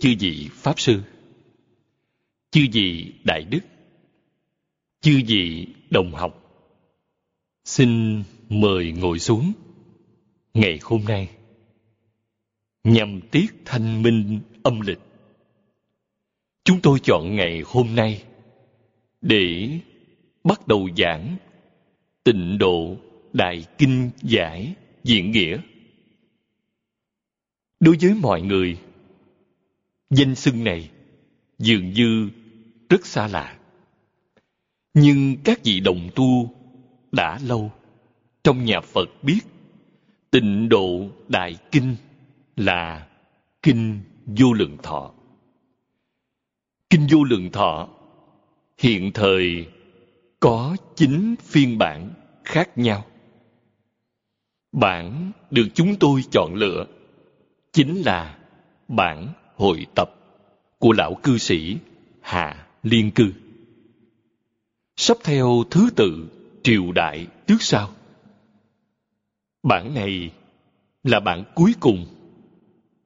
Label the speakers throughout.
Speaker 1: Chư vị Pháp Sư, Chư vị Đại Đức, Chư vị Đồng học, Xin mời ngồi xuống Ngày hôm nay Nhằm tiết thanh minh âm lịch. Chúng tôi chọn ngày hôm nay Để bắt đầu giảng Tịnh độ Đại Kinh Giải Diễn Nghĩa. Đối với mọi người danh xưng này dường như rất xa lạ. Nhưng các vị đồng tu đã lâu trong nhà phật biết tịnh độ đại kinh là kinh vô lượng thọ. Kinh vô lượng thọ hiện thời có chín phiên bản khác nhau. Bản được chúng tôi chọn lựa chính là bản hội tập của lão cư sĩ Hạ Liên Cư. Sắp theo thứ tự triều đại trước sau. Bản này là bản cuối cùng,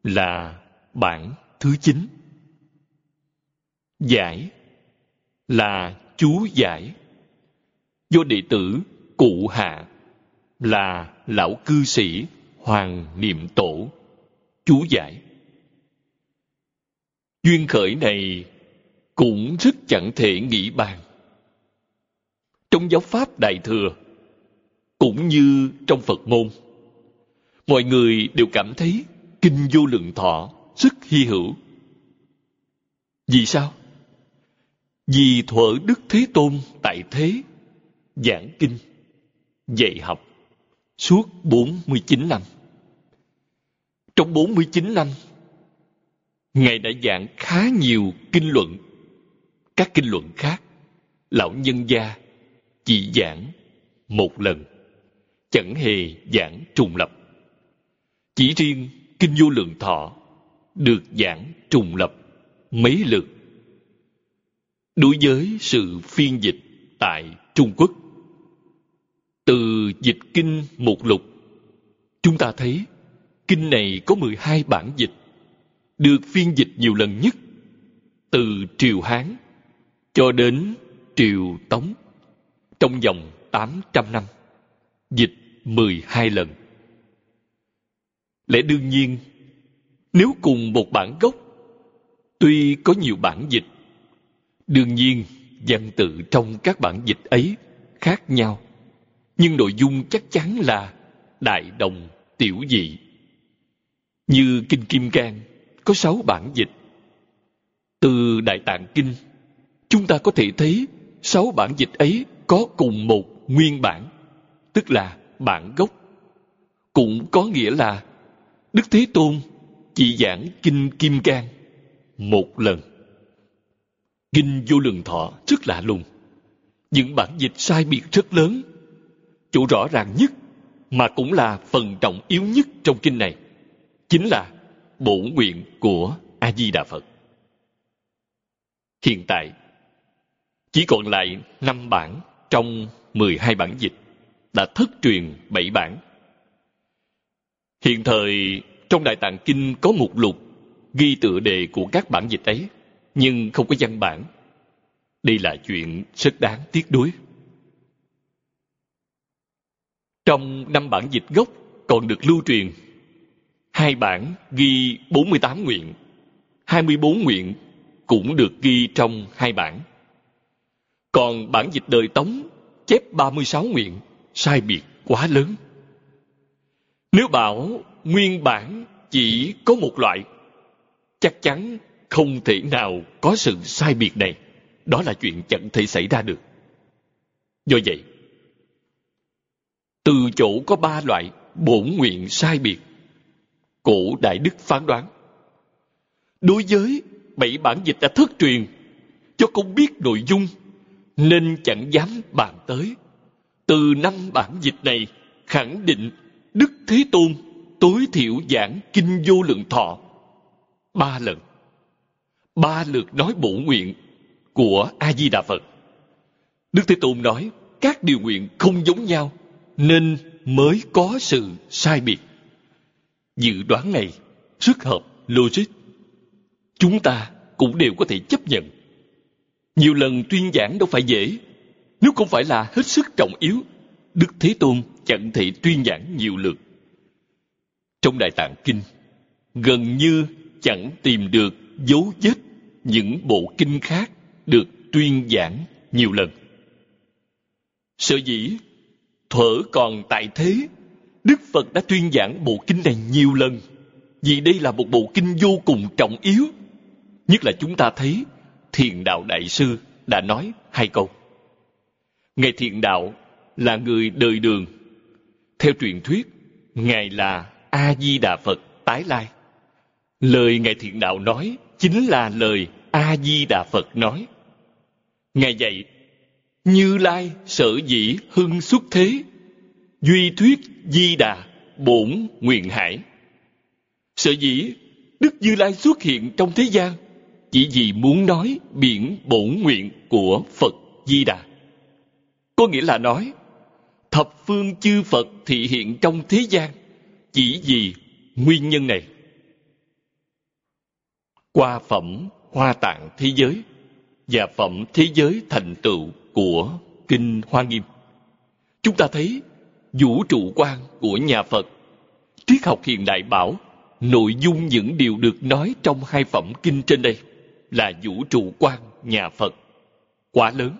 Speaker 1: là bản thứ chín. Giải là chú giải, do đệ tử cụ hạ là lão cư sĩ Hoàng Niệm Tổ chú giải duyên khởi này cũng rất chẳng thể nghĩ bàn. Trong giáo pháp đại thừa cũng như trong phật môn mọi người đều cảm thấy kinh vô lượng thọ rất hy hữu. Vì sao? Vì thuở đức thế tôn tại thế giảng kinh dạy học suốt 49 năm. Trong 49 năm, Ngài đã giảng khá nhiều kinh luận. Các kinh luận khác, lão nhân gia chỉ giảng một lần, chẳng hề giảng trùng lập. Chỉ riêng kinh vô lượng thọ được giảng trùng lập mấy lượt. Đối với sự phiên dịch tại Trung Quốc, từ dịch kinh một lục, chúng ta thấy kinh này có 12 bản dịch được phiên dịch nhiều lần nhất từ triều Hán cho đến triều Tống trong vòng 800 năm, dịch 12 lần. Lẽ đương nhiên, nếu cùng một bản gốc, tuy có nhiều bản dịch, đương nhiên văn tự trong các bản dịch ấy khác nhau, nhưng nội dung chắc chắn là đại đồng tiểu dị. Như Kinh Kim Cang có sáu bản dịch. Từ Đại Tạng Kinh, chúng ta có thể thấy sáu bản dịch ấy có cùng một nguyên bản, tức là bản gốc. Cũng có nghĩa là Đức Thế Tôn chỉ giảng Kinh Kim Cang một lần. Kinh Vô Lượng Thọ rất lạ lùng. Những bản dịch sai biệt rất lớn. Chỗ rõ ràng nhất mà cũng là phần trọng yếu nhất trong kinh này chính là bổn nguyện của a di đà phật. Hiện tại, chỉ còn lại năm bản trong 12 bản dịch đã thất truyền bảy bản. Hiện thời, trong đại tạng kinh có một lục ghi tựa đề của các bản dịch ấy, nhưng không có văn bản. Đây là chuyện rất đáng tiếc đuối trong năm bản dịch gốc còn được lưu truyền Hai bản ghi 48 nguyện, 24 nguyện cũng được ghi trong hai bản. Còn bản dịch đời Tống chép 36 nguyện, sai biệt quá lớn. Nếu bảo nguyên bản chỉ có một loại, chắc chắn không thể nào có sự sai biệt này. Đó là chuyện chẳng thể xảy ra được. Do vậy, từ chỗ có ba loại bổn nguyện sai biệt cổ đại đức phán đoán. Đối với bảy bản dịch đã thất truyền, cho không biết nội dung, nên chẳng dám bàn tới. Từ năm bản dịch này, khẳng định đức thế tôn tối thiểu giảng kinh vô lượng thọ ba lần. Ba lượt nói bổ nguyện của a di đà phật. Đức thế tôn nói, các điều nguyện không giống nhau, nên mới có sự sai biệt dự đoán này rất hợp logic. Chúng ta cũng đều có thể chấp nhận. Nhiều lần tuyên giảng đâu phải dễ. Nếu không phải là hết sức trọng yếu, đức thế tôn chẳng thể tuyên giảng nhiều lượt. Trong đại tạng kinh, gần như chẳng tìm được dấu vết những bộ kinh khác được tuyên giảng nhiều lần. Sở dĩ thuở còn tại thế đức phật đã tuyên giảng bộ kinh này nhiều lần, vì đây là một bộ kinh vô cùng trọng yếu. Nhất là chúng ta thấy thiền đạo đại sư đã nói hai câu. Ngài thiền đạo là người đời đường. Theo truyền thuyết, ngài là a di đà phật tái lai. Lời ngài thiện đạo nói chính là lời a di đà phật nói. Ngài dạy, như lai sở dĩ hưng xuất thế duy thuyết di đà bổn nguyện hải. Sở dĩ đức như lai xuất hiện trong thế gian chỉ vì muốn nói biển bổn nguyện của phật di đà. Có nghĩa là nói, thập phương chư phật thị hiện trong thế gian chỉ vì nguyên nhân này. Qua phẩm hoa tạng thế giới và phẩm thế giới thành tựu của kinh hoa nghiêm, chúng ta thấy vũ trụ quan của nhà phật. Triết học hiện đại bảo, nội dung những điều được nói trong hai phẩm kinh trên đây là vũ trụ quan nhà phật. Quá lớn.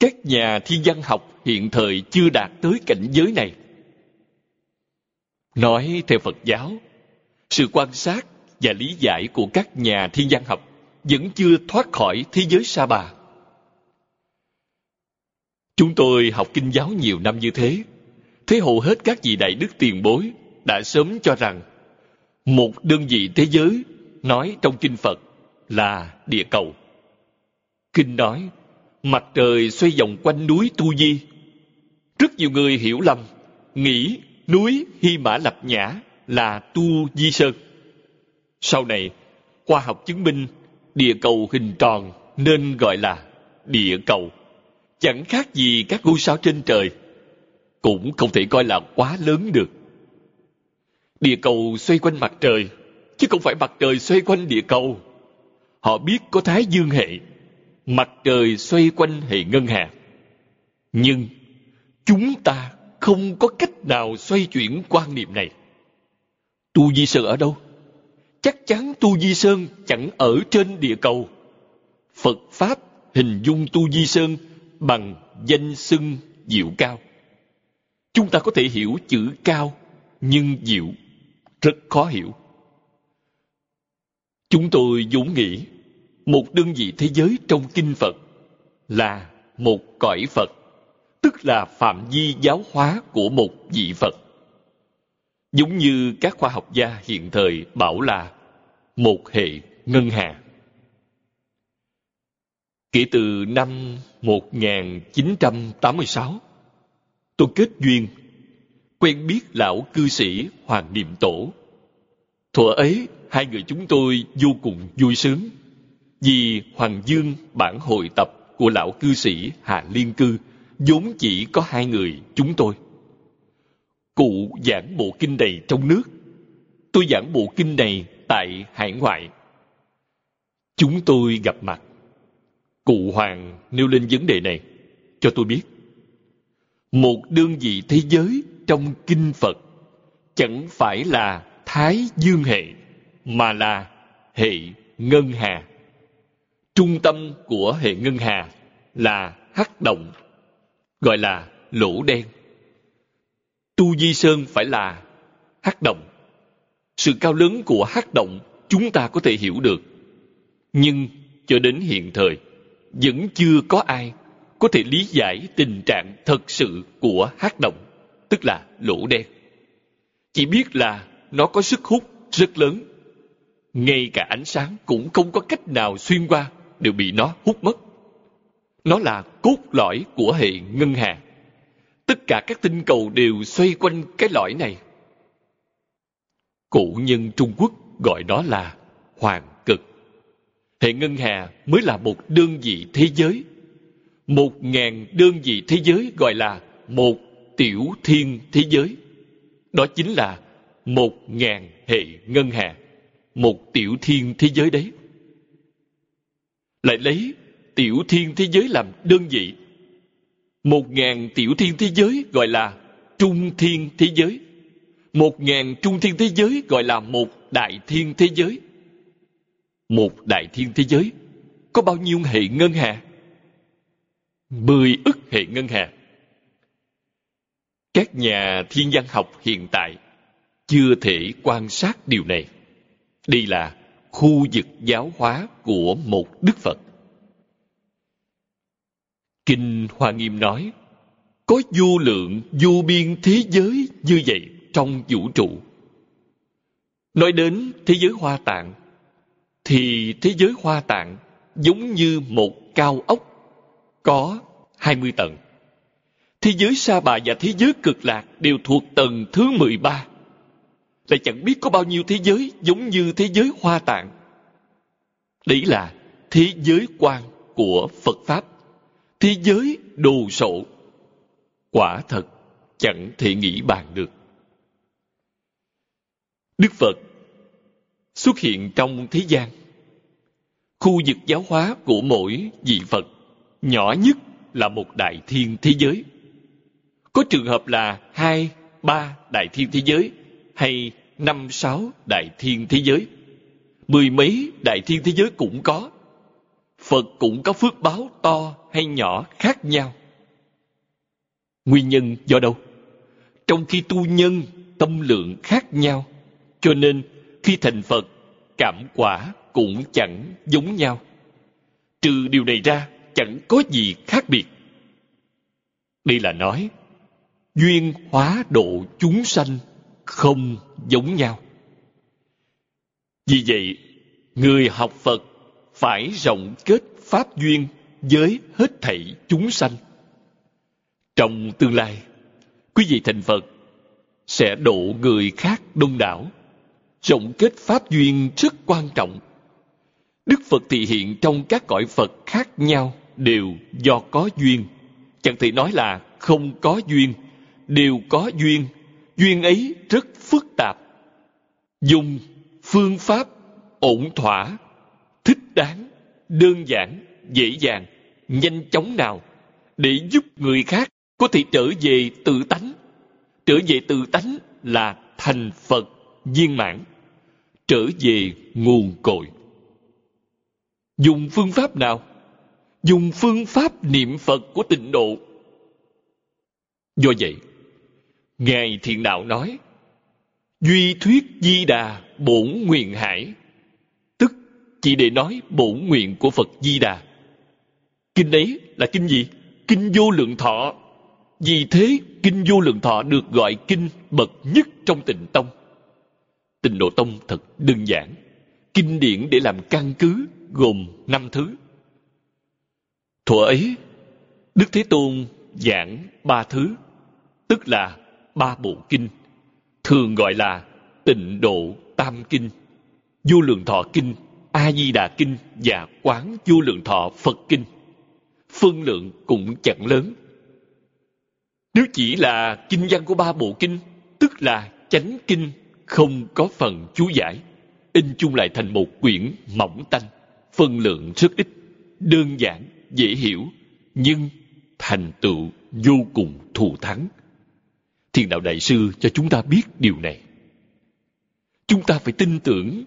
Speaker 1: Các nhà thiên văn học hiện thời chưa đạt tới cảnh giới này. Nói theo phật giáo, sự quan sát và lý giải của các nhà thiên văn học vẫn chưa thoát khỏi thế giới sa bà chúng tôi học kinh giáo nhiều năm như thế. Thế hầu hết các vị đại đức tiền bối đã sớm cho rằng, một đơn vị thế giới nói trong kinh phật là địa cầu. Kinh nói, mặt trời xoay vòng quanh núi tu di. Rất nhiều người hiểu lầm, nghĩ núi hy mã lập nhã là tu di sơn. Sau này, khoa học chứng minh địa cầu hình tròn nên gọi là địa cầu chẳng khác gì các ngôi sao trên trời, cũng không thể coi là quá lớn được. Địa cầu xoay quanh mặt trời, chứ không phải mặt trời xoay quanh địa cầu. Họ biết có thái dương hệ, mặt trời xoay quanh hệ ngân hà. Nhưng chúng ta không có cách nào xoay chuyển quan niệm này. Tu di sơn ở đâu? Chắc chắn tu di sơn chẳng ở trên địa cầu. Phật pháp hình dung tu di sơn bằng danh xưng diệu cao. Chúng ta có thể hiểu chữ cao, nhưng diệu rất khó hiểu. Chúng tôi vốn nghĩ một đơn vị thế giới trong kinh phật là một cõi phật, tức là phạm vi giáo hóa của một vị phật. Giống như các khoa học gia hiện thời bảo là một hệ ngân hà kể từ năm 1986 tôi kết duyên quen biết lão cư sĩ hoàng niệm tổ. Thuở ấy, hai người chúng tôi vô cùng vui sướng vì hoàng dương bản hội tập của lão cư sĩ hà liên cư vốn chỉ có hai người chúng tôi. Cụ giảng bộ kinh này trong nước, tôi giảng bộ kinh này tại hải ngoại. Chúng tôi gặp mặt cụ hoàng nêu lên vấn đề này. Cho tôi biết, một đơn vị thế giới trong kinh phật chẳng phải là thái dương hệ, mà là hệ ngân hà. Trung tâm của hệ ngân hà là hắc động, gọi là lỗ đen. Tu di sơn phải là hắc động. Sự cao lớn của hắc động chúng ta có thể hiểu được. Nhưng cho đến hiện thời vẫn chưa có ai có thể lý giải tình trạng thật sự của hát động, tức là lỗ đen. Chỉ biết là nó có sức hút rất lớn. Ngay cả ánh sáng cũng không có cách nào xuyên qua, đều bị nó hút mất. Nó là cốt lõi của hệ ngân hà. Tất cả các tinh cầu đều xoay quanh cái lõi này. Cổ nhân Trung Quốc gọi nó là hoàng. Hệ ngân hà mới là một đơn vị thế giới. Một ngàn đơn vị thế giới gọi là một tiểu thiên thế giới. Đó chính là một ngàn hệ ngân hà. Một tiểu thiên thế giới đấy. Lại lấy tiểu thiên thế giới làm đơn vị. Một ngàn tiểu thiên thế giới gọi là trung thiên thế giới. Một ngàn trung thiên thế giới gọi là một đại thiên thế giới. Một đại thiên thế giới có bao nhiêu hệ ngân hà? Mười ức hệ ngân hà. Các nhà thiên văn học hiện tại chưa thể quan sát điều này. Đây là khu vực giáo hóa của một Đức Phật. Kinh Hoa Nghiêm nói, có vô lượng, vô biên thế giới như vậy trong vũ trụ. Nói đến thế giới hoa tạng, thì thế giới hoa tạng giống như một cao ốc, có 20 tầng. Thế giới Sa Bà và thế giới cực lạc đều thuộc tầng thứ 13. Lại chẳng biết có bao nhiêu thế giới giống như thế giới hoa tạng. Đấy là thế giới quan của Phật Pháp. Thế giới đồ sộ. Quả thật chẳng thể nghĩ bàn được. Đức Phật xuất hiện trong thế gian. Khu vực giáo hóa của mỗi vị Phật nhỏ nhất là một đại thiên thế giới. Có trường hợp là hai, ba đại thiên thế giới hay năm, sáu đại thiên thế giới. Mười mấy đại thiên thế giới cũng có. Phật cũng có phước báo to hay nhỏ khác nhau. Nguyên nhân do đâu? Trong khi tu nhân tâm lượng khác nhau, cho nên khi thành Phật, cảm quả cũng chẳng giống nhau. Trừ điều này ra, chẳng có gì khác biệt. Đây là nói, duyên hóa độ chúng sanh không giống nhau. Vì vậy, người học Phật phải rộng kết pháp duyên với hết thảy chúng sanh. Trong tương lai, quý vị thành Phật sẽ độ người khác đông đảo. Rộng kết pháp duyên rất quan trọng. Đức Phật thị hiện trong các cõi Phật khác nhau đều do có duyên. Chẳng thể nói là không có duyên, đều có duyên. Duyên ấy rất phức tạp. Dùng phương pháp ổn thỏa, thích đáng, đơn giản, dễ dàng, nhanh chóng nào để giúp người khác có thể trở về tự tánh. Trở về tự tánh là thành Phật viên mãn, trở về nguồn cội. Dùng phương pháp nào? Dùng phương pháp niệm Phật của tịnh độ. Do vậy, Ngài Thiện Đạo nói, Duy thuyết di đà bổn nguyện hải, tức chỉ để nói bổn nguyện của Phật Di Đà. Kinh ấy là kinh gì? Kinh vô lượng thọ. Vì thế, kinh vô lượng thọ được gọi kinh bậc nhất trong tịnh tông. Tịnh độ tông thật đơn giản. Kinh điển để làm căn cứ gồm năm thứ. Thuở ấy, Đức Thế Tôn giảng ba thứ, tức là ba bộ kinh, thường gọi là tịnh độ tam kinh, vô lượng thọ kinh, a di đà kinh và quán vô lượng thọ Phật kinh. Phân lượng cũng chẳng lớn. Nếu chỉ là kinh văn của ba bộ kinh, tức là chánh kinh không có phần chú giải, in chung lại thành một quyển mỏng tanh, phân lượng rất ít, đơn giản, dễ hiểu, nhưng thành tựu vô cùng thù thắng. Thiền đạo đại sư cho chúng ta biết điều này. Chúng ta phải tin tưởng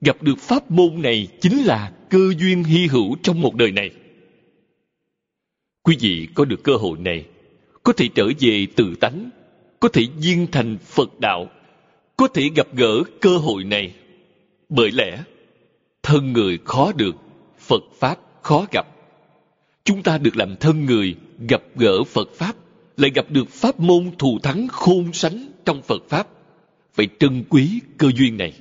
Speaker 1: gặp được pháp môn này chính là cơ duyên hy hữu trong một đời này. Quý vị có được cơ hội này, có thể trở về tự tánh, có thể viên thành Phật đạo, có thể gặp gỡ cơ hội này. Bởi lẽ, thân người khó được, Phật Pháp khó gặp. chúng ta được làm thân người gặp gỡ phật pháp lại gặp được pháp môn thù thắng khôn sánh trong phật pháp phải trân quý cơ duyên này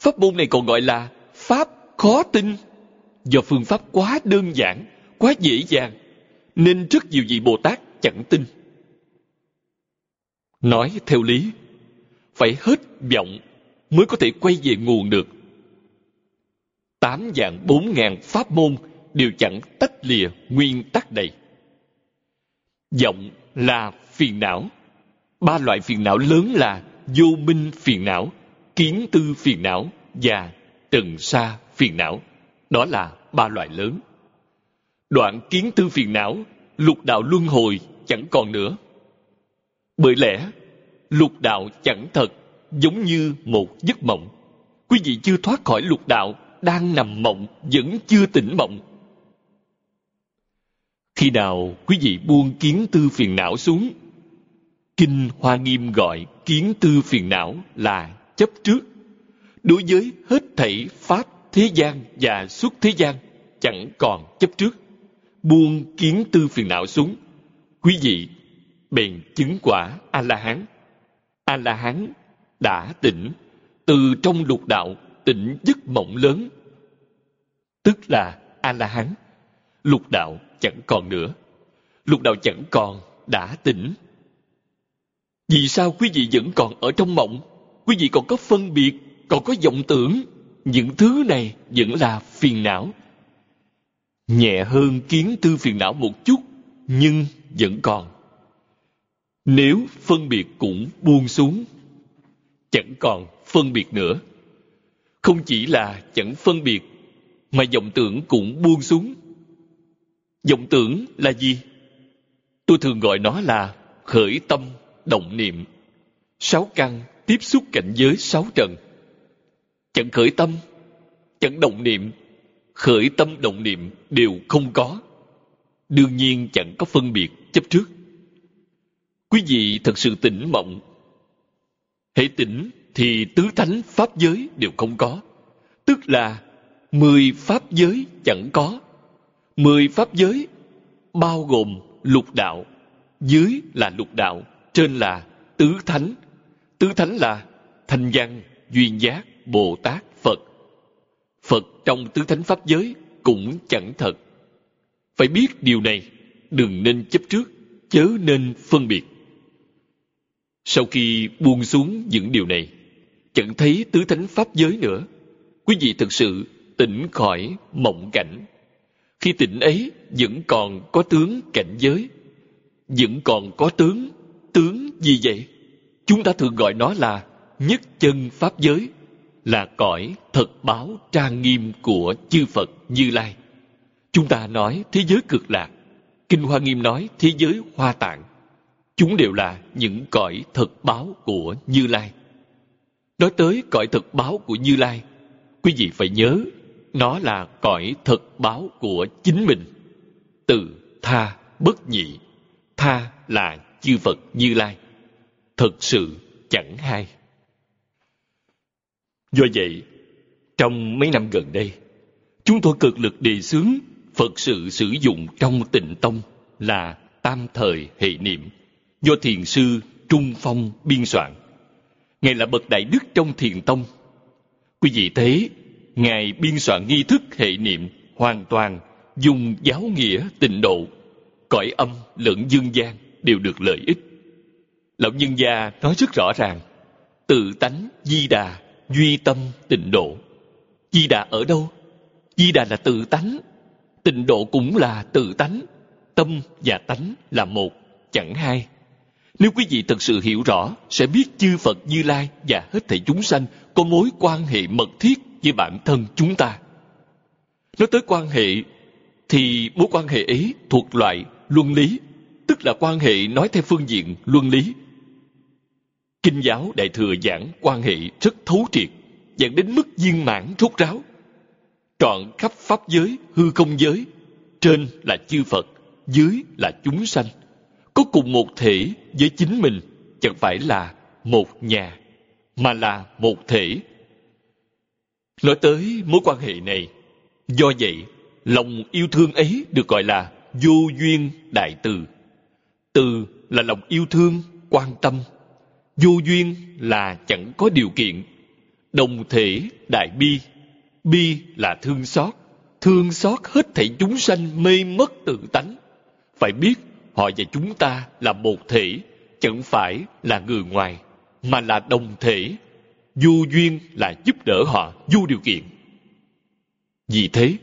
Speaker 1: pháp môn này còn gọi là pháp khó tin do phương pháp quá đơn giản quá dễ dàng nên rất nhiều vị bồ tát chẳng tin nói theo lý phải hết vọng mới có thể quay về nguồn được. Tám dạng bốn ngàn pháp môn đều chẳng tách lìa nguyên tắc này. Vọng là phiền não. Ba loại phiền não lớn là vô minh phiền não, kiến tư phiền não và trần sa phiền não. Đó là ba loại lớn. Đoạn kiến tư phiền não, lục đạo luân hồi chẳng còn nữa. Bởi lẽ lục đạo chẳng thật, giống như một giấc mộng. Quý vị chưa thoát khỏi lục đạo, đang nằm mộng, vẫn chưa tỉnh mộng. Khi nào quý vị buông kiến tư phiền não xuống? Kinh hoa nghiêm gọi kiến tư phiền não là chấp trước. Đối với hết thảy pháp thế gian và xuất thế gian, chẳng còn chấp trước. Buông kiến tư phiền não xuống. Quý vị bèn chứng quả a la hán a la hán đã tỉnh. Từ trong lục đạo, tỉnh giấc mộng lớn. Tức là a la hán lục đạo chẳng còn nữa. Lục đạo chẳng còn, đã tỉnh. Vì sao quý vị vẫn còn ở trong mộng? Quý vị còn có phân biệt, còn có vọng tưởng. Những thứ này vẫn là phiền não. Nhẹ hơn kiến tư phiền não một chút, nhưng vẫn còn nếu phân biệt cũng buông xuống, chẳng còn phân biệt nữa. Không chỉ là chẳng phân biệt, mà vọng tưởng cũng buông xuống. Vọng tưởng là gì? Tôi thường gọi nó là khởi tâm động niệm. Sáu căn tiếp xúc cảnh giới sáu trần. Chẳng khởi tâm, chẳng động niệm, khởi tâm động niệm đều không có. Đương nhiên chẳng có phân biệt chấp trước quý vị thật sự tỉnh mộng. Hệ tỉnh thì tứ thánh pháp giới đều không có. Tức là mười pháp giới chẳng có. Mười pháp giới bao gồm lục đạo. Dưới là lục đạo, trên là tứ thánh. Tứ thánh là thanh văn duyên giác, bồ tát, phật. Phật trong tứ thánh pháp giới cũng chẳng thật. Phải biết điều này, đừng nên chấp trước, chớ nên phân biệt sau khi buông xuống những điều này, chẳng thấy tứ thánh pháp giới nữa. Quý vị thực sự tỉnh khỏi mộng cảnh. Khi tỉnh ấy, vẫn còn có tướng cảnh giới. Vẫn còn có tướng tướng gì vậy? Chúng ta thường gọi nó là nhất chân pháp giới, là cõi thật báo trang nghiêm của chư phật như lai. Chúng ta nói thế giới cực lạc. Kinh hoa nghiêm nói thế giới hoa tạng chúng đều là những cõi thực báo của như lai. Nói tới cõi thực báo của như lai, quý vị phải nhớ nó là cõi thực báo của chính mình. Từ tha bất nhị, tha là chư phật như lai. Thật sự chẳng hay. Do vậy, trong mấy năm gần đây, chúng tôi cực lực đề xướng phật sự sử dụng trong tịnh tông là tam thời hệ niệm do thiền sư trung phong biên soạn. Ngài là bậc đại đức trong thiền tông. Quý vị thấy, ngài biên soạn nghi thức hệ niệm hoàn toàn dùng giáo nghĩa tịnh độ, cõi âm lẫn dương gian đều được lợi ích. Lão nhân gia nói rất rõ ràng, tự tánh di đà duy tâm tịnh độ. Di đà ở đâu? Di đà là tự tánh, tịnh độ cũng là tự tánh, tâm và tánh là một, chẳng hai nếu quý vị thật sự hiểu rõ, sẽ biết chư phật như lai và hết thảy chúng sanh có mối quan hệ mật thiết với bản thân chúng ta. Nói tới quan hệ thì mối quan hệ ấy thuộc loại luân lý, tức là quan hệ nói theo phương diện luân lý. Kinh giáo đại thừa giảng quan hệ rất thấu triệt, dẫn đến mức viên mãn rốt ráo. Trọn khắp pháp giới, hư không giới, trên là chư phật, dưới là chúng sanh có cùng một thể với chính mình, chẳng phải là một nhà, mà là một thể. Nói tới mối quan hệ này, do vậy, lòng yêu thương ấy được gọi là vô duyên đại từ. Từ là lòng yêu thương, quan tâm. Vô duyên là chẳng có điều kiện. Đồng thể đại bi bi là thương xót. Thương xót hết thảy chúng sanh mê mất tự tánh. Phải biết họ và chúng ta là một thể, chẳng phải là người ngoài, mà là đồng thể. Vô duyên là giúp đỡ họ vô điều kiện. Vì thế,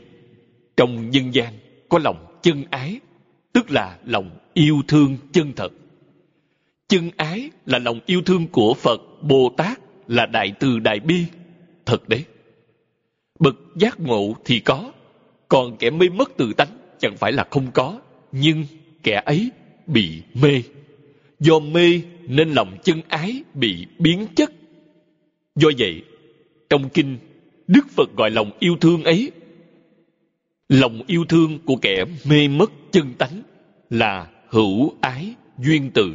Speaker 1: trong nhân gian có lòng chân ái, tức là lòng yêu thương chân thật. Chân ái là lòng yêu thương của phật bồ tát, là đại từ đại bi. Thật đấy. Bậc giác ngộ thì có, còn kẻ mê mất tự tánh chẳng phải là không có, nhưng kẻ ấy bị mê. Do mê nên lòng chân ái bị biến chất. Do vậy, trong kinh, đức phật gọi lòng yêu thương ấy, lòng yêu thương của kẻ mê mất chân tánh là hữu ái duyên từ.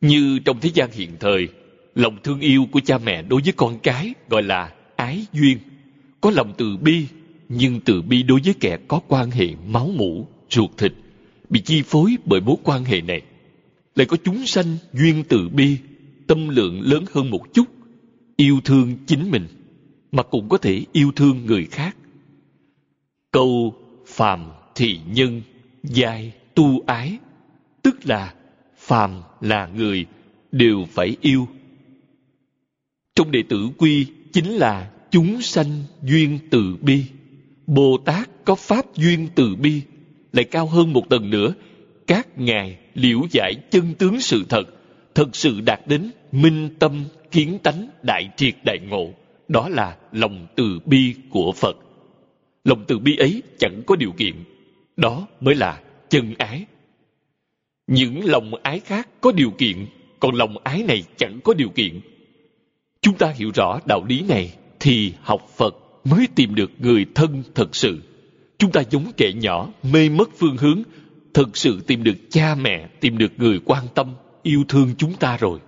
Speaker 1: Như trong thế gian hiện thời, lòng thương yêu của cha mẹ đối với con cái gọi là ái duyên. Có lòng từ bi, nhưng từ bi đối với kẻ có quan hệ máu mủ, ruột thịt bị chi phối bởi mối quan hệ này. Lại có chúng sanh duyên từ bi, tâm lượng lớn hơn một chút, yêu thương chính mình, mà cũng có thể yêu thương người khác. Câu phàm thị nhân, giai tu ái, tức là phàm là người đều phải yêu. Trong đệ tử quy chính là chúng sanh duyên từ bi, bồ tát có pháp duyên từ bi lại cao hơn một tầng nữa. Các ngài liễu giải chân tướng sự thật thật sự đạt đến minh tâm kiến tánh đại triệt đại ngộ. Đó là lòng từ bi của phật. Lòng từ bi ấy chẳng có điều kiện. Đó mới là chân ái. Những lòng ái khác có điều kiện, còn lòng ái này chẳng có điều kiện. Chúng ta hiểu rõ đạo lý này thì học phật mới tìm được người thân thật sự chúng ta giống kẻ nhỏ, mê mất phương hướng, thật sự tìm được cha mẹ, tìm được người quan tâm, yêu thương chúng ta rồi.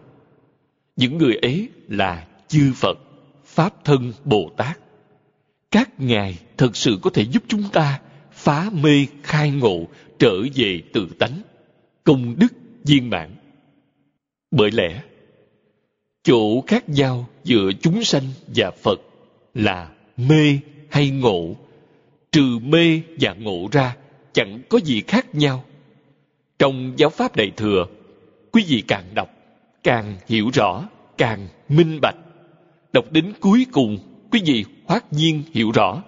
Speaker 1: Những người ấy là chư phật, pháp thân, bồ tát. Các ngài thật sự có thể giúp chúng ta phá mê khai ngộ, trở về tự tánh, công đức viên mãn. Bởi lẽ, chỗ khác nhau giữa chúng sanh và phật là mê hay ngộ trừ mê và ngộ ra, chẳng có gì khác nhau. Trong giáo pháp đại thừa, quý vị càng đọc, càng hiểu rõ, càng minh bạch. Đọc đến cuối cùng, quý vị hoát nhiên hiểu rõ,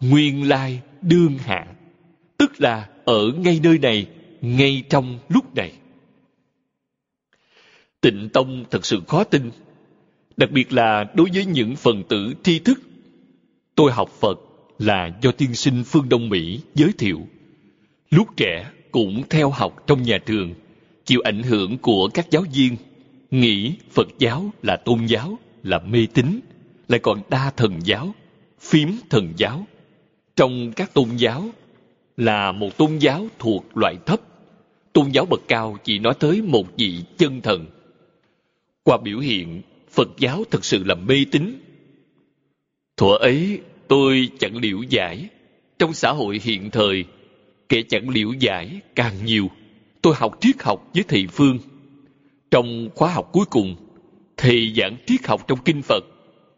Speaker 1: nguyên lai đương hạ, tức là ở ngay nơi này, ngay trong lúc này. Tịnh tông thật sự khó tin, đặc biệt là đối với những phần tử tri thức. Tôi học phật là do tiên sinh phương đông mỹ giới thiệu. Lúc trẻ cũng theo học trong nhà trường, chịu ảnh hưởng của các giáo viên, nghĩ phật giáo là tôn giáo, là mê tín, lại còn đa thần giáo, phím thần giáo. Trong các tôn giáo là một tôn giáo thuộc loại thấp, tôn giáo bậc cao chỉ nói tới một vị chân thần. Qua biểu hiện, phật giáo thật sự là mê tín. Thuở ấy tôi chẳng liễu giải. Trong xã hội hiện thời, kẻ chẳng liễu giải càng nhiều. Tôi học triết học với thầy phương. Trong khóa học cuối cùng, thầy giảng triết học trong kinh phật.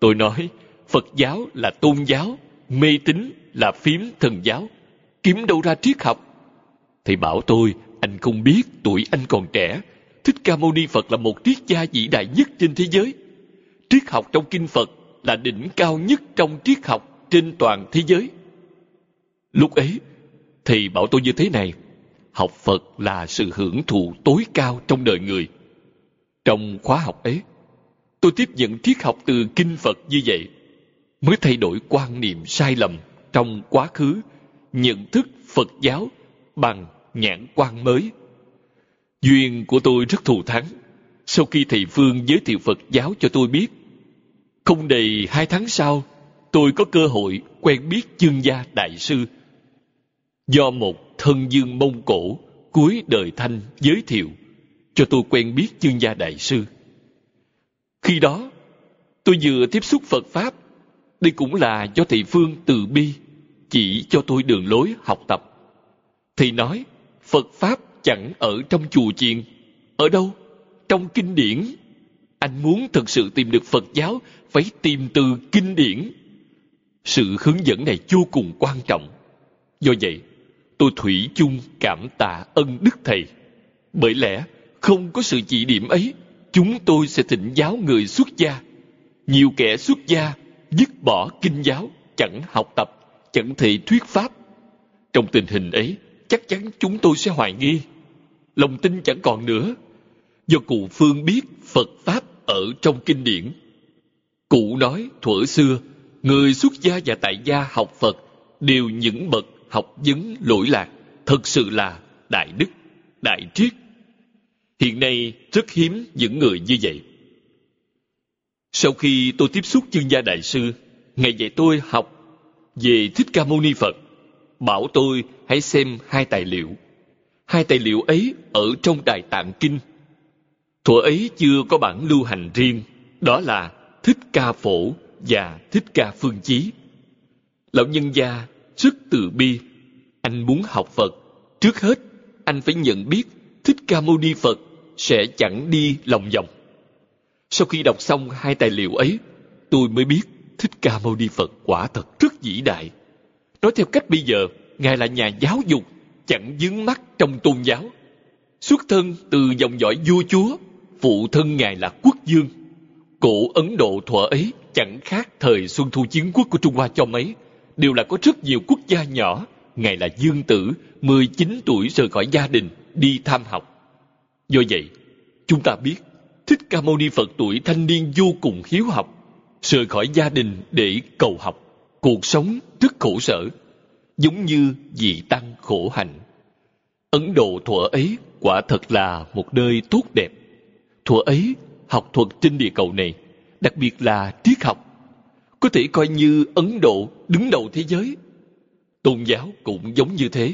Speaker 1: Tôi nói, phật giáo là tôn giáo, mê tín là phím thần giáo. Kiếm đâu ra triết học? Thầy bảo tôi, anh không biết tuổi anh còn trẻ. Thích ca mâu ni phật là một triết gia vĩ đại nhất trên thế giới. Triết học trong kinh phật là đỉnh cao nhất trong triết học trên toàn thế giới. Lúc ấy thì bảo tôi như thế này, học phật là sự hưởng thụ tối cao trong đời người. Trong khóa học ấy, tôi tiếp nhận triết học từ kinh phật như vậy, mới thay đổi quan niệm sai lầm trong quá khứ, nhận thức phật giáo bằng nhãn quan mới. Duyên của tôi rất thù thắng. Sau khi thầy phương giới thiệu phật giáo cho tôi biết, không đầy hai tháng sau tôi có cơ hội quen biết chương gia đại sư do một thân dương mông cổ cuối đời thanh giới thiệu cho tôi quen biết chương gia đại sư khi đó tôi vừa tiếp xúc phật pháp đây cũng là do thầy phương từ bi chỉ cho tôi đường lối học tập. Thì nói, Phật Pháp chẳng ở trong chùa chiền. Ở đâu? Trong kinh điển. Anh muốn thực sự tìm được Phật giáo, phải tìm từ kinh điển. Sự hướng dẫn này vô cùng quan trọng. Do vậy, tôi thủy chung cảm tạ ân đức thầy. Bởi lẽ, không có sự chỉ điểm ấy, chúng tôi sẽ thỉnh giáo người xuất gia. Nhiều kẻ xuất gia dứt bỏ kinh giáo, chẳng học tập, chẳng thể thuyết pháp. Trong tình hình ấy, chắc chắn chúng tôi sẽ hoài nghi. Lòng tin chẳng còn nữa. Do cụ Phương biết Phật Pháp ở trong kinh điển. Cụ nói thuở xưa, người xuất gia và tại gia học Phật đều những bậc học vấn lỗi lạc, thật sự là đại đức, đại triết. Hiện nay rất hiếm những người như vậy. Sau khi tôi tiếp xúc chương gia đại sư, Ngài dạy tôi học về Thích Ca Mâu Ni Phật, bảo tôi hãy xem hai tài liệu. Hai tài liệu ấy ở trong Đại Tạng Kinh. Thuở ấy chưa có bản lưu hành riêng, đó là Thích Ca Phổ và Thích Ca Phương Chí. Lão nhân gia rất từ bi. Anh muốn học Phật, trước hết anh phải nhận biết Thích Ca Mâu Ni Phật sẽ chẳng đi lòng vòng. Sau khi đọc xong hai tài liệu ấy, tôi mới biết Thích Ca Mâu Ni Phật quả thật rất vĩ đại. Nói theo cách bây giờ, Ngài là nhà giáo dục, chẳng dướng mắt trong tôn giáo. Xuất thân từ dòng dõi vua chúa, phụ thân Ngài là quốc dương. Cổ Ấn Độ thuở ấy chẳng khác thời Xuân Thu Chiến Quốc của Trung Hoa cho mấy, đều là có rất nhiều quốc gia nhỏ. Ngài là dương tử, 19 tuổi rời khỏi gia đình, đi tham học. Do vậy, chúng ta biết Thích Ca Mâu Ni Phật tuổi thanh niên vô cùng hiếu học, rời khỏi gia đình để cầu học. Cuộc sống rất khổ sở, giống như vị tăng khổ hạnh. Ấn Độ thuở ấy quả thật là một nơi tốt đẹp. Thuở ấy, học thuật trên địa cầu này, đặc biệt là triết học, có thể coi như Ấn Độ đứng đầu thế giới. Tôn giáo cũng giống như thế.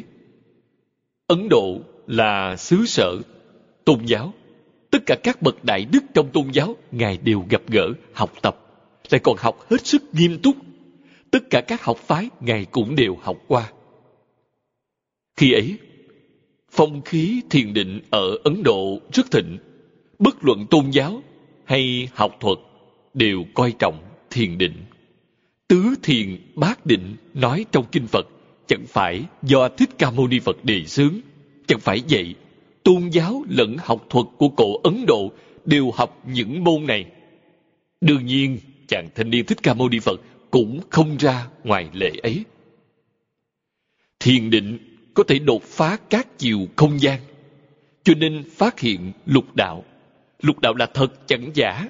Speaker 1: Ấn Độ là xứ sở tôn giáo. Tất cả các bậc đại đức trong tôn giáo ngài đều gặp gỡ học tập. Lại còn học hết sức nghiêm túc. Tất cả các học phái ngài cũng đều học qua. Khi ấy phong khí thiền định ở ấn độ rất thịnh. Bất luận tôn giáo hay học thuật đều coi trọng thiền định tứ thiền bát định nói trong kinh phật chẳng phải do thích ca mâu ni phật đề xướng chẳng phải vậy tôn giáo lẫn học thuật của cổ Ấn Độ đều học những môn này. Đương nhiên, chàng thanh niên Thích Ca Mâu Ni Phật cũng không ra ngoài lệ ấy. Thiền định có thể đột phá các chiều không gian, cho nên phát hiện lục đạo. Lục đạo là thật chẳng giả.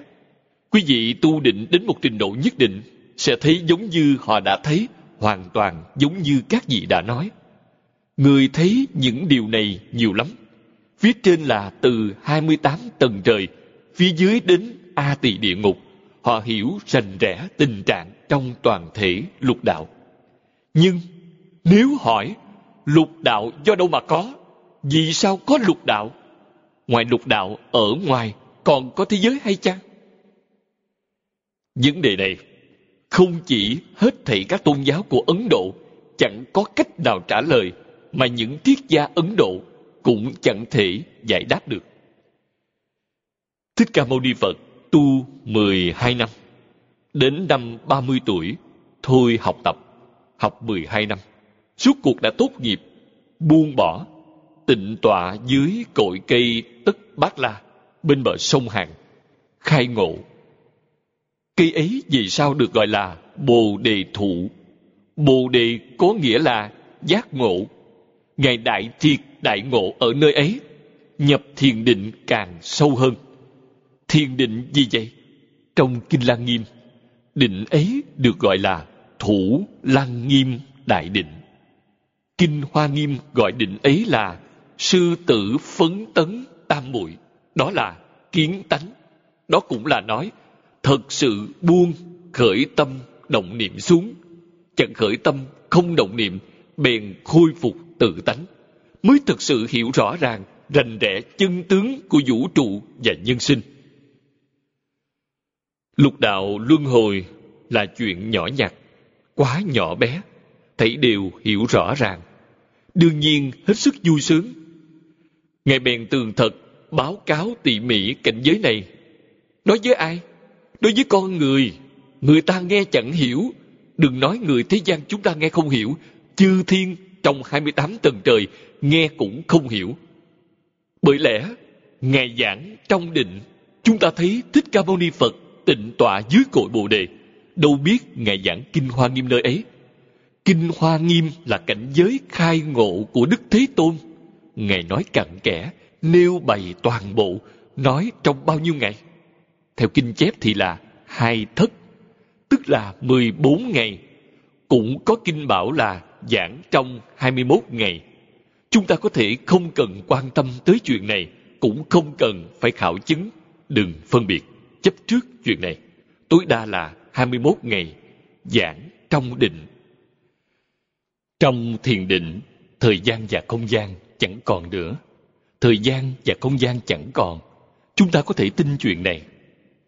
Speaker 1: Quý vị tu định đến một trình độ nhất định sẽ thấy giống như họ đã thấy, hoàn toàn giống như các vị đã nói. Người thấy những điều này nhiều lắm Phía trên là từ 28 tầng trời, phía dưới đến A tỳ địa ngục. Họ hiểu rành rẽ tình trạng trong toàn thể lục đạo. Nhưng nếu hỏi lục đạo do đâu mà có? Vì sao có lục đạo? Ngoài lục đạo ở ngoài còn có thế giới hay chăng? Vấn đề này không chỉ hết thảy các tôn giáo của Ấn Độ chẳng có cách nào trả lời mà những triết gia Ấn Độ cũng chẳng thể giải đáp được. Thích Ca Mâu Ni Phật tu 12 năm. Đến năm 30 tuổi, thôi học tập, học 12 năm. Suốt cuộc đã tốt nghiệp, buông bỏ, tịnh tọa dưới cội cây tất bát la, bên bờ sông Hàn, khai ngộ. Cây ấy vì sao được gọi là bồ đề thụ? Bồ đề có nghĩa là giác ngộ. Ngài Đại Triệt đại ngộ ở nơi ấy, nhập thiền định càng sâu hơn. Thiền định gì vậy? Trong Kinh Lăng Nghiêm, định ấy được gọi là thủ lăng nghiêm đại định. Kinh Hoa Nghiêm gọi định ấy là sư tử phấn tấn tam muội đó là kiến tánh đó cũng là nói thật sự buông khởi tâm động niệm xuống chẳng khởi tâm không động niệm bèn khôi phục tự tánh mới thực sự hiểu rõ ràng rành rẽ chân tướng của vũ trụ và nhân sinh. Lục đạo luân hồi là chuyện nhỏ nhặt, quá nhỏ bé, thảy đều hiểu rõ ràng. Đương nhiên hết sức vui sướng. Ngài bèn tường thật báo cáo tỉ mỉ cảnh giới này. Nói với ai? Đối với con người. Người ta nghe chẳng hiểu. Đừng nói người thế gian chúng ta nghe không hiểu. Chư thiên trong 28 tầng trời nghe cũng không hiểu. Bởi lẽ, Ngài giảng trong định, chúng ta thấy Thích Ca Mâu Ni Phật tịnh tọa dưới cội Bồ Đề. Đâu biết Ngài giảng Kinh Hoa Nghiêm nơi ấy. Kinh Hoa Nghiêm là cảnh giới khai ngộ của Đức Thế Tôn. Ngài nói cặn kẽ, nêu bày toàn bộ, nói trong bao nhiêu ngày? Theo kinh chép thì là hai thất, tức là 14 ngày. Cũng có kinh bảo là giảng trong 21 ngày. Chúng ta có thể không cần quan tâm tới chuyện này, cũng không cần phải khảo chứng, đừng phân biệt, chấp trước chuyện này. Tối đa là 21 ngày, giảng trong định. Trong thiền định, thời gian và không gian chẳng còn nữa. Thời gian và không gian chẳng còn. Chúng ta có thể tin chuyện này.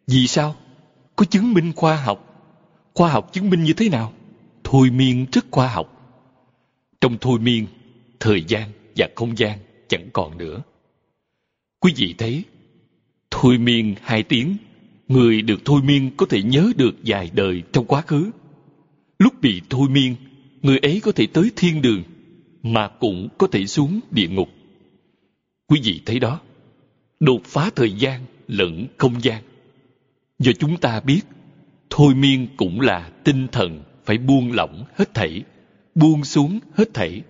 Speaker 1: Vì sao? Có chứng minh khoa học. Khoa học chứng minh như thế nào? Thôi miên rất khoa học. Trong thôi miên, thời gian và không gian chẳng còn nữa. Quý vị thấy, thôi miên hai tiếng, người được thôi miên có thể nhớ được vài đời trong quá khứ. Lúc bị thôi miên, người ấy có thể tới thiên đường, mà cũng có thể xuống địa ngục. Quý vị thấy đó, đột phá thời gian lẫn không gian. Do chúng ta biết, thôi miên cũng là tinh thần phải buông lỏng hết thảy, buông xuống hết thảy.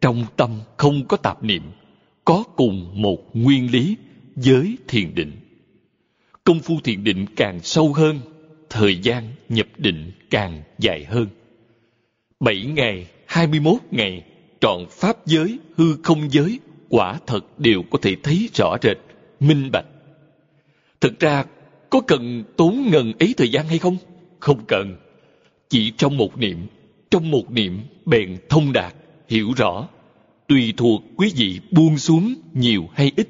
Speaker 1: Trong tâm không có tạp niệm, có cùng một nguyên lý với thiền định. Công phu thiền định càng sâu hơn, thời gian nhập định càng dài hơn. Bảy ngày, hai mươi 21 ngày, trọn pháp giới, hư không giới, quả thật đều có thể thấy rõ rệt, minh bạch. Thực ra, có cần tốn ngần ấy thời gian hay không? Không cần. Chỉ trong một niệm, trong một niệm bèn thông đạt, hiểu rõ. Tùy thuộc quý vị buông xuống nhiều hay ít,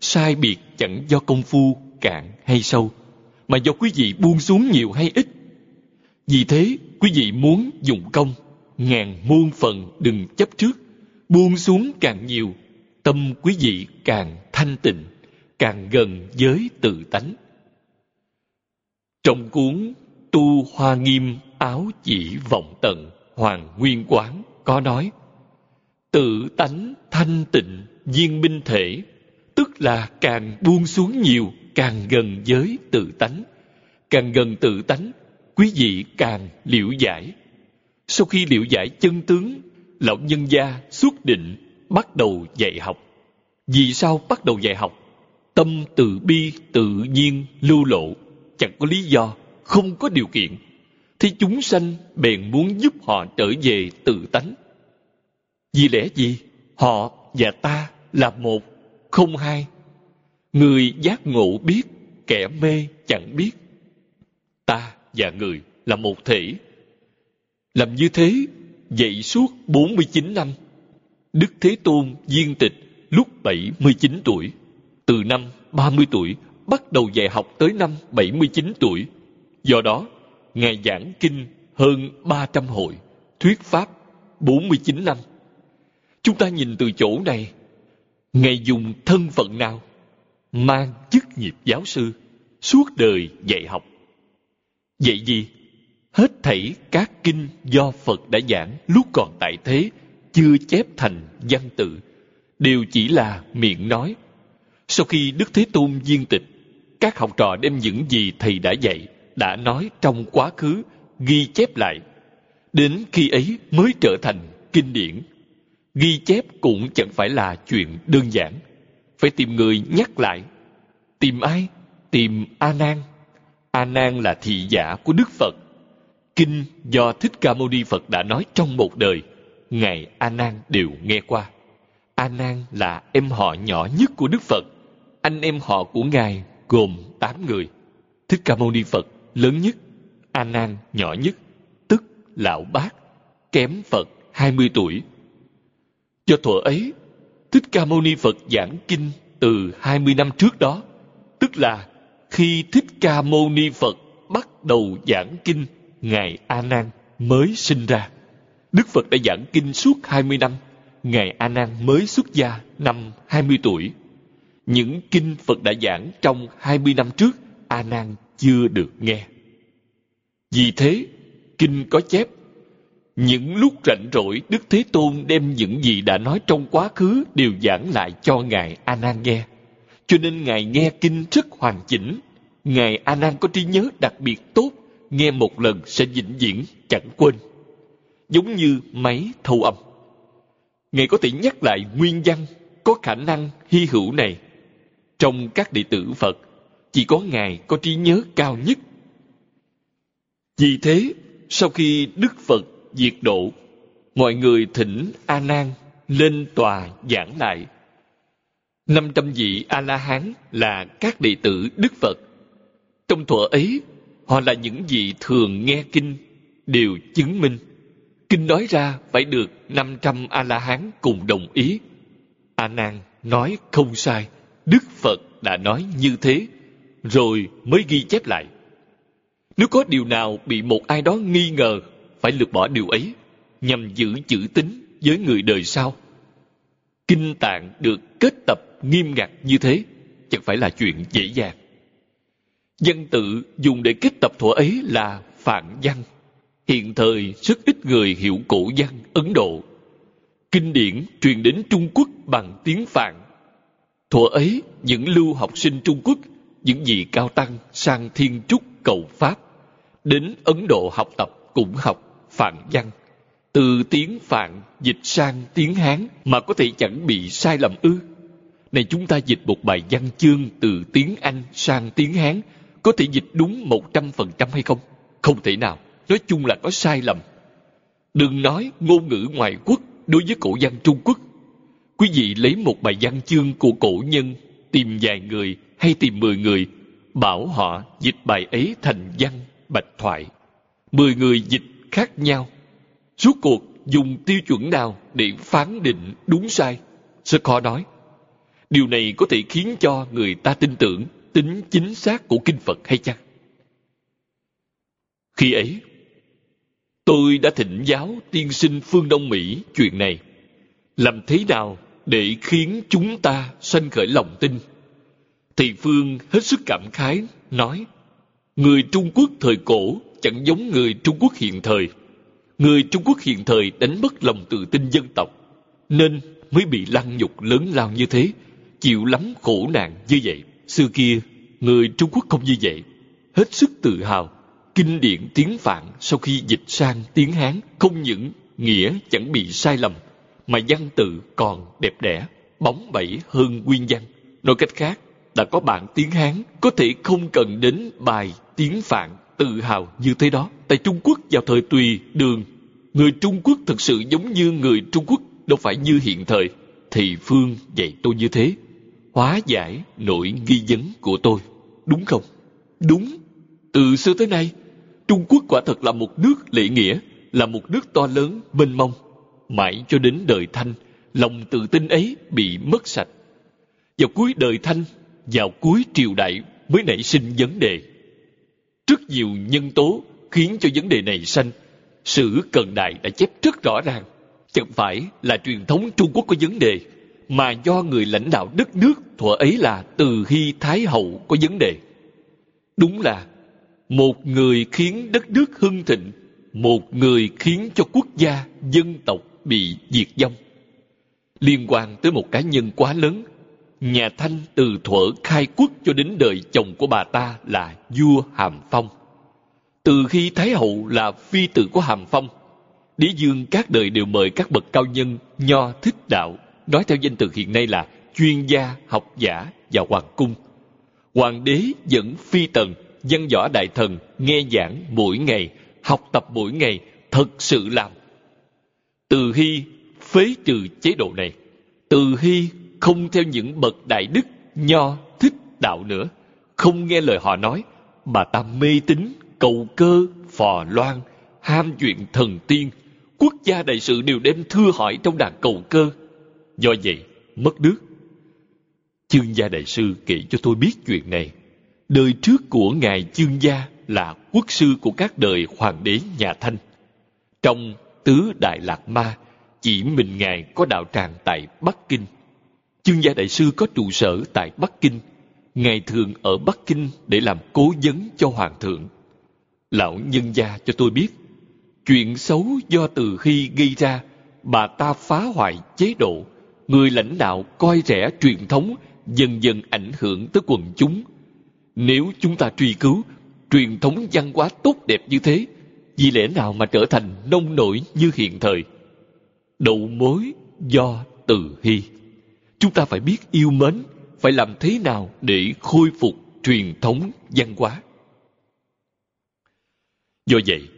Speaker 1: sai biệt chẳng do công phu cạn hay sâu, mà do quý vị buông xuống nhiều hay ít. Vì thế, quý vị muốn dùng công, ngàn muôn phần đừng chấp trước, buông xuống càng nhiều, tâm quý vị càng thanh tịnh, càng gần với tự tánh. Trong cuốn Tu Hoa Nghiêm Áo Chỉ Vọng Tận, Hoàng Nguyên Quán có nói, Tự tánh thanh tịnh, viên minh thể, tức là càng buông xuống nhiều, càng gần với tự tánh. Càng gần tự tánh, quý vị càng liễu giải. Sau khi liễu giải chân tướng, lão nhân gia xuất định bắt đầu dạy học. Vì sao bắt đầu dạy học? Tâm từ bi tự nhiên lưu lộ chẳng có lý do, không có điều kiện, thì chúng sanh bèn muốn giúp họ trở về tự tánh. Vì lẽ gì? Họ và ta là một, không hai. Người giác ngộ biết, kẻ mê chẳng biết. Ta và người là một thể. Làm như thế dạy suốt 49 năm, Đức Thế Tôn viên tịch lúc 79 tuổi, từ năm 30 tuổi bắt đầu dạy học tới năm 79 tuổi do đó Ngài giảng kinh hơn 300 hội thuyết pháp 49 năm chúng ta nhìn từ chỗ này Ngài dùng thân phận nào? Mang chức nghiệp giáo sư, suốt đời dạy học. Vậy gì? Hết thảy các kinh do Phật đã giảng lúc còn tại thế, chưa chép thành văn tự, đều chỉ là miệng nói. Sau khi Đức Thế Tôn viên tịch, các học trò đem những gì Thầy đã dạy, đã nói trong quá khứ, ghi chép lại. Đến khi ấy mới trở thành kinh điển. Ghi chép cũng chẳng phải là chuyện đơn giản. Phải tìm người nhắc lại. Tìm ai? Tìm a nan. A nan là thị giả của đức phật. Kinh do thích ca mâu ni phật đã nói trong một đời ngài a nan đều nghe qua. A nan là em họ nhỏ nhất của đức phật. Anh em họ của ngài gồm tám người thích ca mâu ni phật lớn nhất a nan nhỏ nhất tức lão bác kém phật hai mươi tuổi Do thuở ấy, Thích Ca Mâu Ni Phật giảng kinh từ 20 năm trước đó, tức là khi Thích Ca Mâu Ni Phật bắt đầu giảng kinh, Ngài A Nan mới sinh ra. Đức Phật đã giảng kinh suốt 20 năm. Ngài A Nan mới xuất gia năm 20 tuổi. Những kinh Phật đã giảng trong 20 năm trước, A Nan chưa được nghe. Vì thế, kinh có chép những lúc rảnh rỗi, Đức Thế Tôn đem những gì đã nói trong quá khứ đều giảng lại cho Ngài A Nan nghe. Cho nên Ngài nghe kinh rất hoàn chỉnh. Ngài A Nan có trí nhớ đặc biệt tốt, nghe một lần sẽ vĩnh viễn chẳng quên. Giống như máy thâu âm. Ngài có thể nhắc lại nguyên văn có khả năng hy hữu này. Trong các đệ tử Phật, chỉ có Ngài có trí nhớ cao nhất. Vì thế, sau khi Đức Phật diệt độ, mọi người thỉnh A Nan lên tòa giảng lại. Năm trăm vị A La Hán là các đệ tử Đức Phật. Trong thuở ấy, họ là những vị thường nghe kinh đều chứng minh kinh nói ra phải được năm trăm A La Hán cùng đồng ý. A Nan nói không sai, Đức Phật đã nói như thế, rồi mới ghi chép lại. Nếu có điều nào bị một ai đó nghi ngờ phải lược bỏ điều ấy nhằm giữ chữ tín với người đời sau. Kinh tạng được kết tập nghiêm ngặt như thế chẳng phải là chuyện dễ dàng. Dân tự dùng để kết tập thuở ấy là phạn văn. Hiện thời rất ít người hiểu cổ văn Ấn Độ. Kinh điển truyền đến Trung Quốc bằng tiếng Phạn. Thuở ấy, những lưu học sinh Trung Quốc, những vị cao tăng sang Thiên Trúc cầu Pháp, đến Ấn Độ học tập cũng học phạn văn. Từ tiếng phạn dịch sang tiếng hán mà có thể chẳng bị sai lầm ư. Này chúng ta dịch một bài văn chương từ tiếng anh sang tiếng hán có thể dịch đúng một trăm phần trăm hay không? Không thể nào nói chung là có sai lầm. Đừng nói ngôn ngữ ngoại quốc đối với cổ văn trung quốc quý vị lấy một bài văn chương của cổ nhân tìm vài người hay tìm mười người bảo họ dịch bài ấy thành văn bạch thoại mười người dịch khác nhau. Suốt cuộc dùng tiêu chuẩn nào để phán định đúng sai? Sẽ khó nói. Điều này có thể khiến cho người ta tin tưởng tính chính xác của kinh Phật hay chăng? Khi ấy, tôi đã thỉnh giáo tiên sinh phương Đông Mỹ chuyện này. Làm thế nào để khiến chúng ta sanh khởi lòng tin? Thì Phương hết sức cảm khái, nói Người Trung Quốc thời cổ chẳng giống người Trung Quốc hiện thời. Người Trung Quốc hiện thời đánh mất lòng tự tin dân tộc, nên mới bị lăng nhục lớn lao như thế, chịu lắm khổ nạn như vậy. Xưa kia, người Trung Quốc không như vậy, hết sức tự hào. Kinh điển tiếng Phạn sau khi dịch sang tiếng Hán không những nghĩa chẳng bị sai lầm, mà văn tự còn đẹp đẽ, bóng bẩy hơn nguyên văn. Nói cách khác, đã có bạn tiếng Hán có thể không cần đến bài tiếng Phạn tự hào như thế đó. Tại Trung Quốc vào thời tùy đường, người Trung Quốc thực sự giống như người Trung Quốc, đâu phải như hiện thời. Thì Phương dạy tôi như thế, hóa giải nỗi nghi vấn của tôi. Đúng không? Đúng. Từ xưa tới nay, Trung Quốc quả thật là một nước lễ nghĩa, là một nước to lớn, mênh mông. Mãi cho đến đời Thanh, lòng tự tin ấy bị mất sạch. Vào cuối đời Thanh, vào cuối triều đại mới nảy sinh vấn đề rất nhiều nhân tố khiến cho vấn đề này sanh. Sử Cần Đại đã chép rất rõ ràng. Chẳng phải là truyền thống Trung Quốc có vấn đề, mà do người lãnh đạo đất nước thuở ấy là Từ Hy Thái Hậu có vấn đề. Đúng là một người khiến đất nước hưng thịnh, một người khiến cho quốc gia, dân tộc bị diệt vong. Liên quan tới một cá nhân quá lớn, nhà Thanh từ thuở khai quốc cho đến đời chồng của bà ta là vua Hàm Phong. Từ khi Thái Hậu là phi tử của Hàm Phong, Đế Dương các đời đều mời các bậc cao nhân nho thích đạo, nói theo danh từ hiện nay là chuyên gia, học giả và hoàng cung. Hoàng đế dẫn phi tần, văn võ đại thần nghe giảng mỗi ngày, học tập mỗi ngày, thật sự làm. Từ Hy phế trừ chế độ này. Từ Hy không theo những bậc đại đức nho thích đạo nữa. Không nghe lời họ nói, mà ta mê tín, cầu cơ, phò loan, ham chuyện thần tiên. Quốc gia đại sự đều đem thưa hỏi trong đàn cầu cơ. Do vậy, mất nước. Chương gia đại sư kể cho tôi biết chuyện này. Đời trước của ngài chương gia là quốc sư của các đời hoàng đế nhà thanh. Trong tứ Đại Lạc Ma, chỉ mình Ngài có đạo tràng tại Bắc Kinh. Chương gia đại sư có trụ sở tại Bắc Kinh. Ngài thường ở Bắc Kinh để làm cố vấn cho Hoàng thượng. Lão nhân gia cho tôi biết, chuyện xấu do từ khi gây ra, bà ta phá hoại chế độ, người lãnh đạo coi rẻ truyền thống dần dần ảnh hưởng tới quần chúng. Nếu chúng ta truy cứu truyền thống văn hóa tốt đẹp như thế, vì lẽ nào mà trở thành nông nổi như hiện thời? Đậu mối do từ hy. Chúng ta phải biết yêu mến, phải làm thế nào để khôi phục truyền thống văn hóa. Do vậy,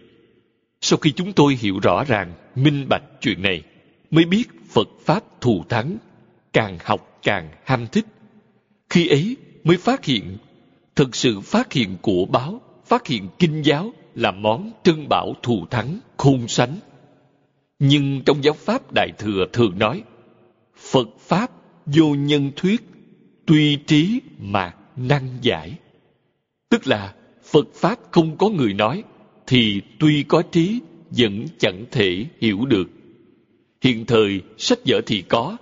Speaker 1: sau khi chúng tôi hiểu rõ ràng, minh bạch chuyện này, mới biết Phật Pháp thù thắng, càng học càng ham thích. Khi ấy mới phát hiện, thực sự phát hiện của báo, phát hiện kinh giáo là món trưng bảo thù thắng, khôn sánh. Nhưng trong giáo Pháp Đại Thừa thường nói, Phật Pháp vô nhân thuyết, tuy trí mà năng giải. Tức là Phật Pháp không có người nói, thì tuy có trí vẫn chẳng thể hiểu được. Hiện thời sách vở thì có,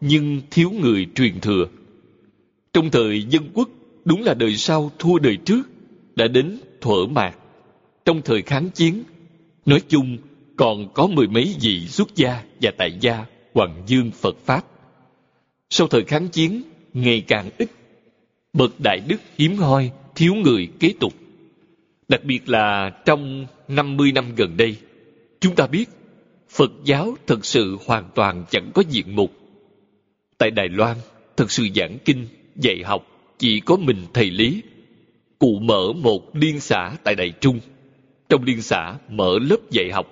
Speaker 1: nhưng thiếu người truyền thừa. Trong thời dân quốc, đúng là đời sau thua đời trước, đã đến thuở mạc. Trong thời kháng chiến, nói chung còn có mười mấy vị xuất gia và tại gia hoàng dương Phật Pháp. Sau thời kháng chiến, ngày càng ít, bậc đại đức hiếm hoi, thiếu người kế tục. Đặc biệt là trong 50 năm gần đây, chúng ta biết Phật giáo thực sự hoàn toàn chẳng có diện mục. Tại Đài Loan, thực sự giảng kinh, dạy học chỉ có mình thầy Lý. Cụ mở một liên xã tại Đại Trung. Trong liên xã mở lớp dạy học.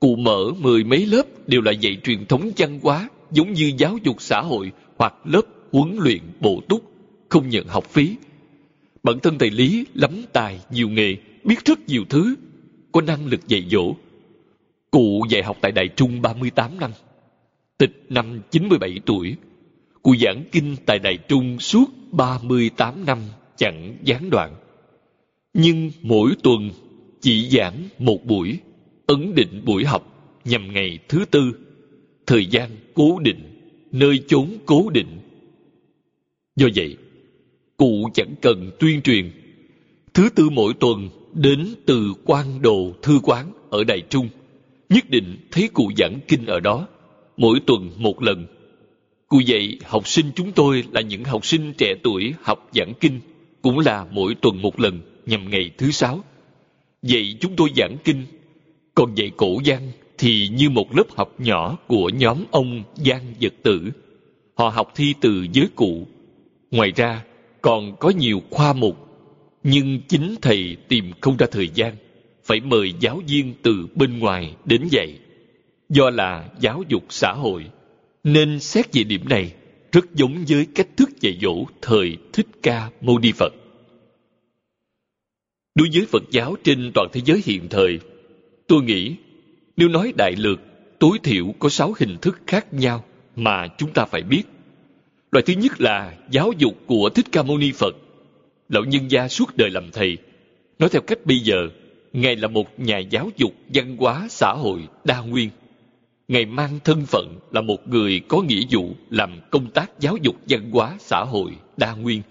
Speaker 1: Cụ mở mười mấy lớp đều là dạy truyền thống văn hóa giống như giáo dục xã hội hoặc lớp huấn luyện bổ túc, không nhận học phí. Bản thân thầy Lý lắm tài, nhiều nghề, biết rất nhiều thứ, có năng lực dạy dỗ. Cụ dạy học tại Đại Trung 38 năm, tịch năm 97 tuổi. Cụ giảng kinh tại Đại Trung suốt 38 năm chẳng gián đoạn. Nhưng mỗi tuần chỉ giảng một buổi, ấn định buổi học nhằm ngày thứ tư, thời gian cố định, nơi chốn cố định. Do vậy, cụ chẳng cần tuyên truyền. Thứ tư mỗi tuần đến từ quan đồ thư quán ở đài Trung. Nhất định thấy cụ giảng kinh ở đó, mỗi tuần một lần. Cụ dạy học sinh chúng tôi là những học sinh trẻ tuổi học giảng kinh, cũng là mỗi tuần một lần nhằm ngày thứ sáu. Dạy chúng tôi giảng kinh, còn dạy cổ văn thì như một lớp học nhỏ của nhóm ông Giang Vật Tử. Họ học thi từ giới cụ. Ngoài ra, còn có nhiều khoa mục nhưng chính thầy tìm không ra thời gian phải mời giáo viên từ bên ngoài đến dạy do là giáo dục xã hội nên xét về điểm này rất giống với cách thức dạy dỗ thời thích ca mâu ni phật đối với phật giáo trên toàn thế giới hiện thời tôi nghĩ nếu nói đại lược tối thiểu có sáu hình thức khác nhau mà chúng ta phải biết loại thứ nhất là giáo dục của thích ca mâu ni phật lão nhân gia suốt đời làm thầy. Nói theo cách bây giờ, Ngài là một nhà giáo dục văn hóa xã hội đa nguyên. Ngài mang thân phận là một người có nghĩa vụ làm công tác giáo dục văn hóa xã hội đa nguyên,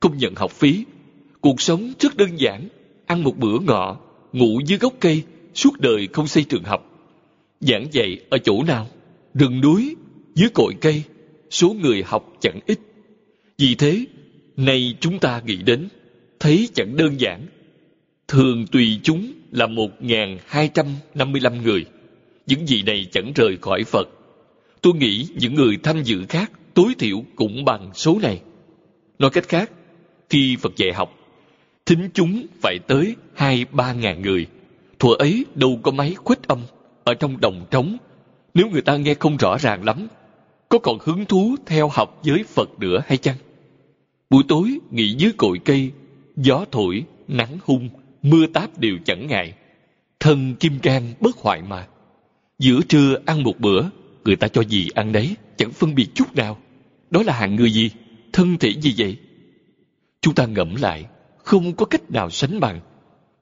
Speaker 1: không nhận học phí. Cuộc sống rất đơn giản, ăn một bữa ngọ, ngủ dưới gốc cây, suốt đời không xây trường học. Giảng dạy ở chỗ nào? Rừng núi, dưới cội cây, số người học chẳng ít. Vì thế, Nay chúng ta nghĩ đến, thấy chẳng đơn giản. Thường tùy chúng là một hai trăm năm mươi lăm người. Những gì này chẳng rời khỏi Phật. Tôi nghĩ những người tham dự khác tối thiểu cũng bằng số này. Nói cách khác, khi Phật dạy học, thính chúng phải tới hai ba ngàn người. Thuở ấy đâu có máy khuếch âm ở trong đồng trống. Nếu người ta nghe không rõ ràng lắm, có còn hứng thú theo học với Phật nữa hay chăng? Buổi tối nghỉ dưới cội cây, gió thổi, nắng hung, mưa táp đều chẳng ngại. Thân kim can bất hoại mà. Giữa trưa ăn một bữa, người ta cho gì ăn đấy, chẳng phân biệt chút nào. Đó là hạng người gì? Thân thể gì vậy? Chúng ta ngẫm lại, không có cách nào sánh bằng.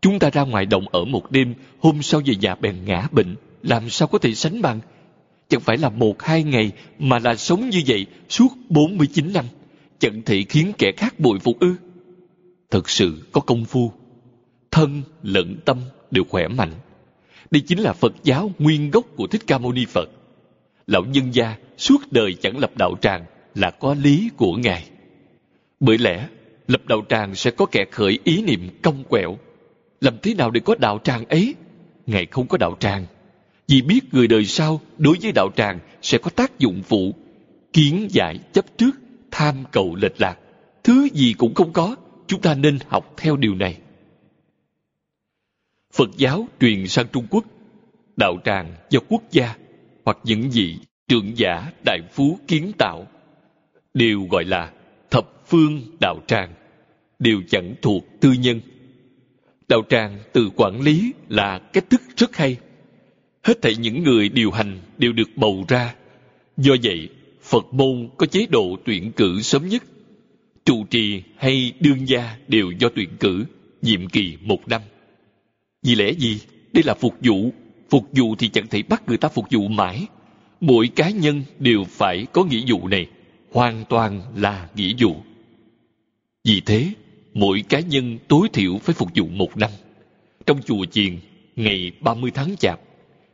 Speaker 1: Chúng ta ra ngoài động ở một đêm, hôm sau về nhà bèn ngã bệnh, làm sao có thể sánh bằng. Chẳng phải là một hai ngày mà là sống như vậy suốt 49 năm. Chẳng thể khiến kẻ khác bội phục ư. Thật sự có công phu. Thân lẫn tâm đều khỏe mạnh. Đây chính là Phật giáo nguyên gốc của Thích Ca Mâu Ni Phật. Lão nhân gia suốt đời chẳng lập đạo tràng là có lý của Ngài. Bởi lẽ, lập đạo tràng sẽ có kẻ khởi ý niệm cong quẹo. Làm thế nào để có đạo tràng ấy? Ngài không có đạo tràng. Vì biết người đời sau đối với đạo tràng sẽ có tác dụng phụ, kiến giải chấp trước, tham cầu lệch lạc. Thứ gì cũng không có, chúng ta nên học theo điều này. Phật giáo truyền sang Trung Quốc, đạo tràng do quốc gia hoặc những vị trưởng giả đại phú kiến tạo đều gọi là thập phương đạo tràng, đều chẳng thuộc tư nhân. Đạo tràng từ quản lý là cách thức rất hay. Hết thảy những người điều hành đều được bầu ra. Do vậy, Phật môn có chế độ tuyển cử sớm nhất. Trụ trì hay đương gia đều do tuyển cử, nhiệm kỳ một năm. Vì lẽ gì? Đây là phục vụ. Phục vụ thì chẳng thể bắt người ta phục vụ mãi. Mỗi cá nhân đều phải có nghĩa vụ này. Hoàn toàn là nghĩa vụ. Vì thế, mỗi cá nhân tối thiểu phải phục vụ một năm. Trong chùa chiền, ngày 30 tháng chạp,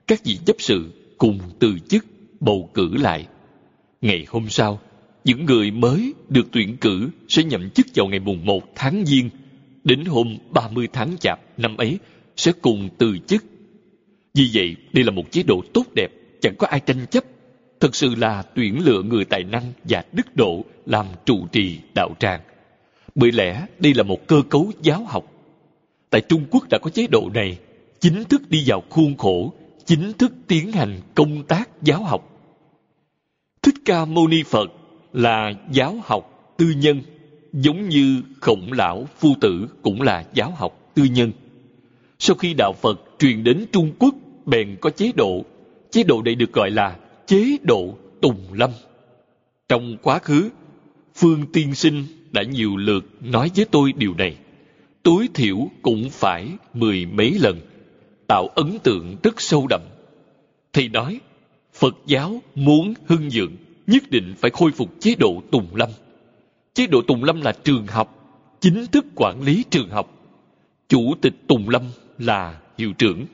Speaker 1: các vị chấp sự cùng từ chức bầu cử lại. Ngày hôm sau, những người mới được tuyển cử sẽ nhậm chức vào ngày mùng 1 tháng Giêng. Đến hôm 30 tháng Chạp năm ấy sẽ cùng từ chức. Vì vậy, đây là một chế độ tốt đẹp, chẳng có ai tranh chấp. Thật sự là tuyển lựa người tài năng và đức độ làm trụ trì đạo tràng. Bởi lẽ đây là một cơ cấu giáo học. Tại Trung Quốc đã có chế độ này, chính thức đi vào khuôn khổ, chính thức tiến hành công tác giáo học. Thích Ca Mâu Ni Phật là giáo học tư nhân, giống như khổng lão phu tử cũng là giáo học tư nhân. Sau khi đạo Phật truyền đến Trung Quốc, bèn có chế độ. Chế độ này được gọi là chế độ Tùng Lâm. Trong quá khứ, Phương Tiên Sinh đã nhiều lượt nói với tôi điều này. Tối thiểu cũng phải mười mấy lần, tạo ấn tượng rất sâu đậm. Thì nói, Phật giáo muốn hưng dựng, nhất định phải khôi phục chế độ Tùng Lâm. Chế độ Tùng Lâm là trường học, chính thức quản lý trường học. Chủ tịch Tùng Lâm là hiệu trưởng,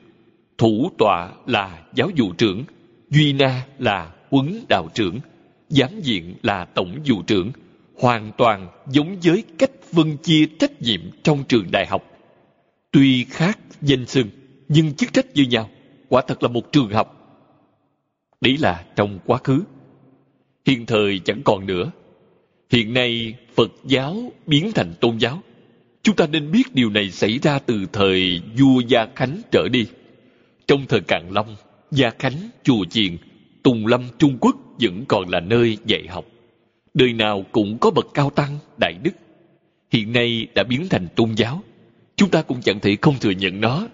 Speaker 1: thủ tọa là giáo vụ trưởng, duy na là huấn đạo trưởng, giám diện là tổng vụ trưởng, hoàn toàn giống với cách phân chia trách nhiệm trong trường đại học. Tuy khác danh xưng, nhưng chức trách như nhau, quả thật là một trường học. Đấy là trong quá khứ. Hiện thời chẳng còn nữa. Hiện nay Phật giáo biến thành tôn giáo. Chúng ta nên biết điều này xảy ra từ thời vua Gia Khánh trở đi. Trong thời Càn Long, Gia Khánh, Chùa Chiền, Tùng Lâm Trung Quốc vẫn còn là nơi dạy học. Đời nào cũng có bậc cao tăng, đại đức. Hiện nay đã biến thành tôn giáo. Chúng ta cũng chẳng thể không thừa nhận nó.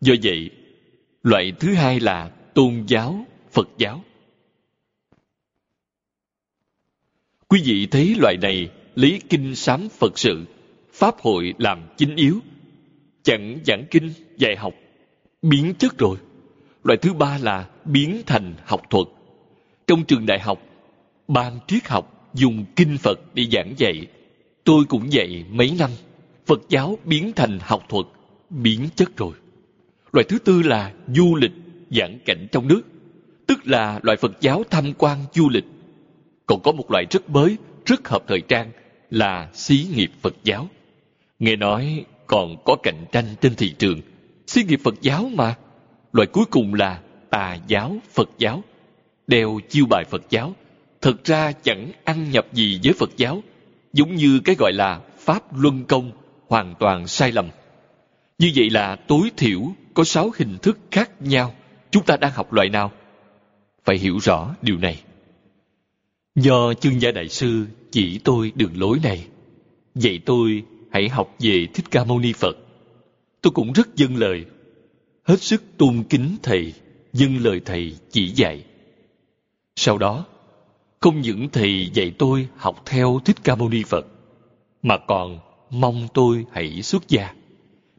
Speaker 1: Do vậy, loại thứ hai là tôn giáo, Phật giáo. Quý vị thấy loại này lấy kinh sám Phật sự Pháp hội làm chính yếu. Chẳng giảng kinh, dạy học, biến chất rồi. Loại thứ ba là biến thành học thuật. Trong trường đại học, ban triết học dùng kinh Phật để giảng dạy. Tôi cũng dạy mấy năm. Phật giáo biến thành học thuật, biến chất rồi. Loại thứ tư là du lịch, giảng cảnh trong nước. Tức là loại Phật giáo tham quan du lịch. Còn có một loại rất mới, rất hợp thời trang là xí nghiệp Phật giáo. Nghe nói còn có cạnh tranh trên thị trường. Xí nghiệp Phật giáo mà. Loại cuối cùng là tà giáo Phật giáo. Đeo chiêu bài Phật giáo. Thật ra chẳng ăn nhập gì với Phật giáo. Giống như cái gọi là Pháp Luân Công hoàn toàn sai lầm. Như vậy là tối thiểu có sáu hình thức khác nhau. Chúng ta đang học loại nào? Phải hiểu rõ điều này. Do chương gia đại sư chỉ tôi đường lối này, dạy tôi hãy học về Thích Ca Mâu Ni Phật. Tôi cũng rất dâng lời, hết sức tôn kính Thầy, dâng lời Thầy chỉ dạy. Sau đó, không những Thầy dạy tôi học theo Thích Ca Mâu Ni Phật, mà còn mong tôi hãy xuất gia,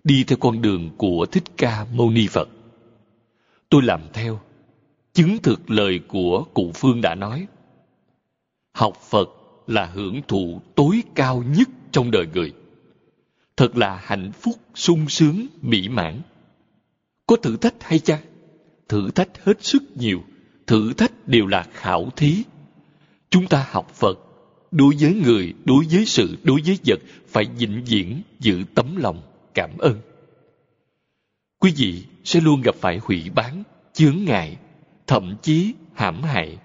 Speaker 1: đi theo con đường của Thích Ca Mâu Ni Phật. Tôi làm theo, chứng thực lời của cụ Phương đã nói. Học Phật là hưởng thụ tối cao nhất trong đời người. Thật là hạnh phúc, sung sướng, mỹ mãn. Có thử thách hay chăng? Thử thách hết sức nhiều. Thử thách đều là khảo thí. Chúng ta học Phật, đối với người, đối với sự, đối với vật, phải vĩnh viễn giữ tấm lòng, cảm ơn. Quý vị sẽ luôn gặp phải hủy bán, chướng ngại, thậm chí hãm hại.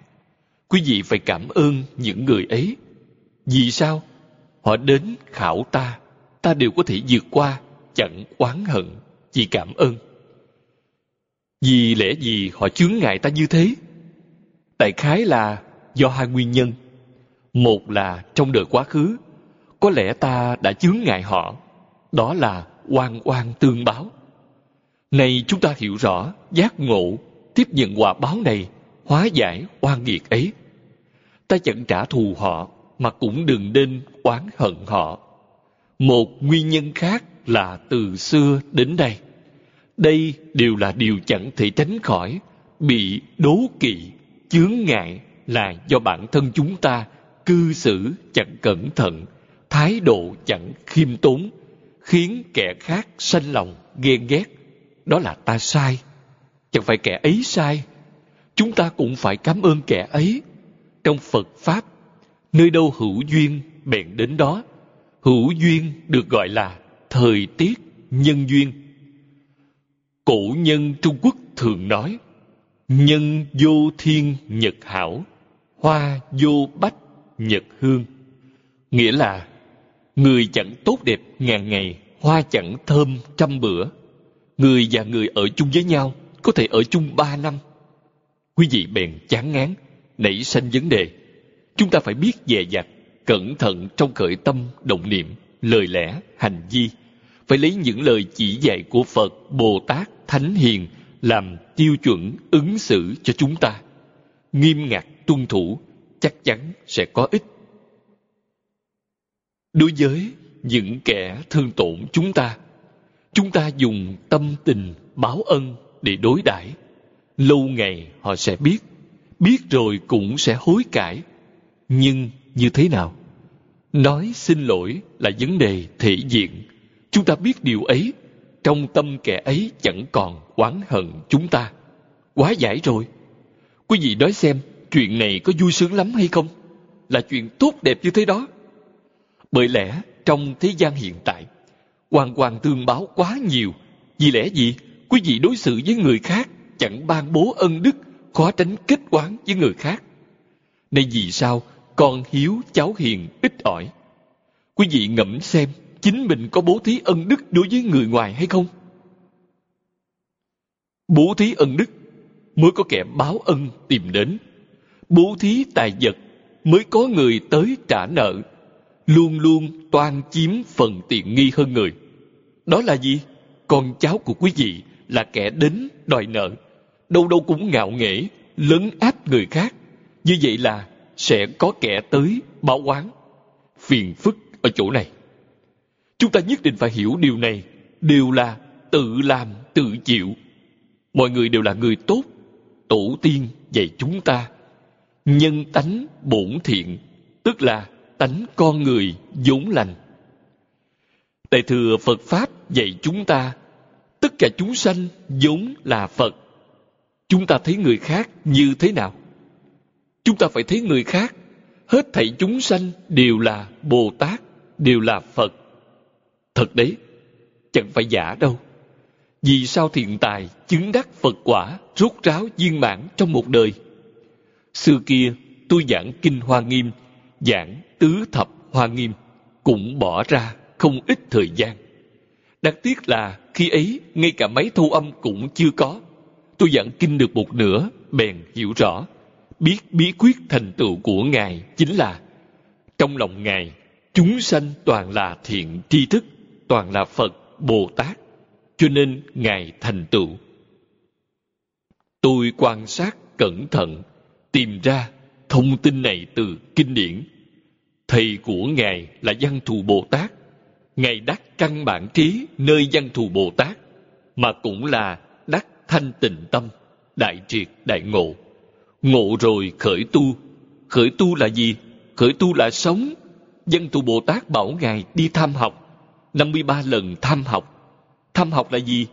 Speaker 1: Quý vị phải cảm ơn những người ấy. Vì sao? Họ đến khảo ta, ta đều có thể vượt qua, chẳng oán hận, chỉ cảm ơn. Vì lẽ gì họ chướng ngại ta như thế? Đại khái là do hai nguyên nhân. Một là trong đời quá khứ, có lẽ ta đã chướng ngại họ. Đó là oan oan tương báo. nay chúng ta hiểu rõ, giác ngộ, tiếp nhận quả báo này, hóa giải oan nghiệt ấy. Ta chẳng trả thù họ, mà cũng đừng nên oán hận họ. Một nguyên nhân khác là từ xưa đến đây. Đây đều là điều chẳng thể tránh khỏi, bị đố kỵ, chướng ngại là do bản thân chúng ta cư xử chẳng cẩn thận, thái độ chẳng khiêm tốn, khiến kẻ khác sanh lòng ghen ghét. Đó là ta sai. Chẳng phải kẻ ấy sai. Chúng ta cũng phải cảm ơn kẻ ấy. Trong Phật Pháp, nơi đâu hữu duyên bèn đến đó. Hữu duyên được gọi là thời tiết nhân duyên. Cổ nhân Trung Quốc thường nói, nhân vô thiên nhật hảo, hoa vô bách nhật hương. Nghĩa là, người chẳng tốt đẹp ngàn ngày, hoa chẳng thơm trăm bữa. Người và người ở chung với nhau, có thể ở chung ba năm. Quý vị bèn chán ngán, nảy sinh vấn đề. Chúng ta phải biết dè dặt, cẩn thận trong khởi tâm, động niệm, lời lẽ, hành vi. Phải lấy những lời chỉ dạy của Phật, Bồ Tát, Thánh Hiền làm tiêu chuẩn ứng xử cho chúng ta. Nghiêm ngặt tuân thủ chắc chắn sẽ có ích. Đối với những kẻ thương tổn chúng ta, chúng ta dùng tâm tình báo ân để đối đãi. Lâu ngày họ sẽ biết biết rồi cũng sẽ hối cải. Nhưng như thế nào? Nói xin lỗi là vấn đề thể diện. Chúng ta biết điều ấy trong tâm kẻ ấy chẳng còn oán hận chúng ta. Quá giải rồi quý vị nói xem, chuyện này có vui sướng lắm hay không? Là chuyện tốt đẹp như thế đó. Bởi lẽ, trong thế gian hiện tại hoàn toàn tương báo quá nhiều. Vì lẽ gì? Quý vị đối xử với người khác chẳng ban bố ân đức, khó tránh kết quán với người khác. Nên vì sao con hiếu cháu hiền ít ỏi? Quý vị ngẫm xem, chính mình có bố thí ân đức đối với người ngoài hay không? Bố thí ân đức mới có kẻ báo ân tìm đến. Bố thí tài vật mới có người tới trả nợ. Luôn luôn toan chiếm phần tiện nghi hơn người. Đó là gì? Con cháu của quý vị là kẻ đến đòi nợ. Đâu đâu cũng ngạo nghễ, lấn áp người khác. Như vậy là sẽ có kẻ tới báo oán. Phiền phức ở chỗ này. Chúng ta nhất định phải hiểu điều này, đều là tự làm tự chịu. Mọi người đều là người tốt tổ tiên dạy chúng ta. Nhân tánh bổn thiện, tức là tánh con người vốn lành. Đại thừa phật pháp dạy chúng ta, tất cả chúng sanh vốn là phật. Chúng ta thấy người khác như thế nào? Chúng ta phải thấy người khác. Hết thảy chúng sanh đều là bồ tát, đều là phật. Thật đấy, chẳng phải giả đâu vì sao thiện tài chứng đắc phật quả, rốt ráo viên mãn trong một đời? Xưa kia, tôi giảng kinh hoa nghiêm, giảng tứ thập hoa nghiêm, cũng bỏ ra không ít thời gian. Đáng tiếc là khi ấy ngay cả máy thu âm cũng chưa có. Tôi giảng kinh được một nửa, bèn hiểu rõ. Biết bí quyết thành tựu của ngài chính là, trong lòng ngài, chúng sanh toàn là thiện tri thức, toàn là phật, bồ tát cho nên ngài thành tựu tôi quan sát cẩn thận, tìm ra thông tin này từ kinh điển thầy của ngài là văn thù bồ tát ngài đắc căn bản trí nơi văn thù bồ tát, mà cũng là đắc thanh tịnh tâm, đại triệt, đại ngộ. Ngộ rồi khởi tu. Khởi tu là gì? Khởi tu là sống. Dân thù Bồ Tát bảo Ngài đi tham học. 53 lần tham học. Tham học là gì?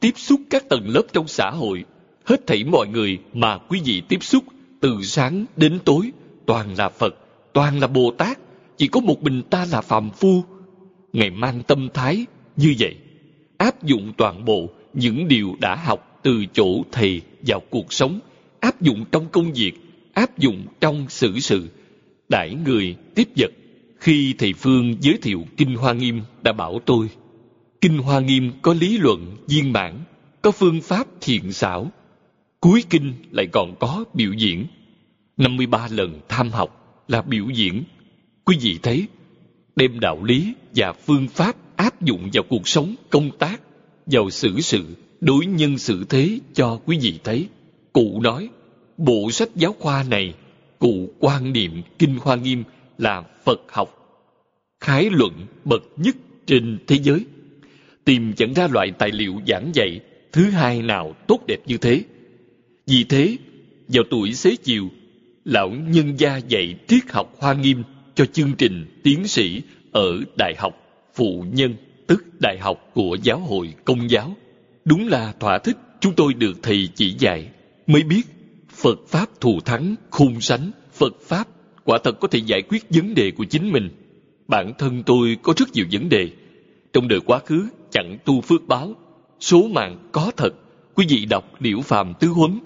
Speaker 1: Tiếp xúc các tầng lớp trong xã hội. Hết thảy mọi người mà quý vị tiếp xúc từ sáng đến tối toàn là Phật, toàn là Bồ Tát. Chỉ có một mình ta là phàm phu. Ngài mang tâm thái như vậy. Áp dụng toàn bộ những điều đã học từ chỗ thầy vào cuộc sống, áp dụng trong công việc, áp dụng trong xử sự, đãi người tiếp vật. Khi thầy Phương giới thiệu Kinh Hoa Nghiêm đã bảo tôi, Kinh Hoa Nghiêm có lý luận viên mãn, có phương pháp thiện xảo. Cuối kinh lại còn có biểu diễn. 53 lần tham học là biểu diễn. Quý vị thấy, đem đạo lý và phương pháp áp dụng vào cuộc sống công tác, vào xử sự, đối nhân xử thế cho quý vị thấy. Cụ nói, bộ sách giáo khoa này, cụ quan niệm Kinh Hoa Nghiêm là Phật học. Khái luận bậc nhất trên thế giới. Tìm chẳng ra loại tài liệu giảng dạy thứ hai nào tốt đẹp như thế. Vì thế, vào tuổi xế chiều, lão nhân gia dạy triết học Hoa Nghiêm cho chương trình tiến sĩ ở Đại học Phụ Nhân, tức Đại học của Giáo hội Công giáo. Đúng là thỏa thích chúng tôi được thầy chỉ dạy, mới biết Phật Pháp thù thắng, khung sánh, Phật Pháp quả thật có thể giải quyết vấn đề của chính mình. Bản thân tôi có rất nhiều vấn đề. Trong đời quá khứ chẳng tu phước báo, số mạng có thật. Quý vị đọc Liễu Phàm Tứ Huấn,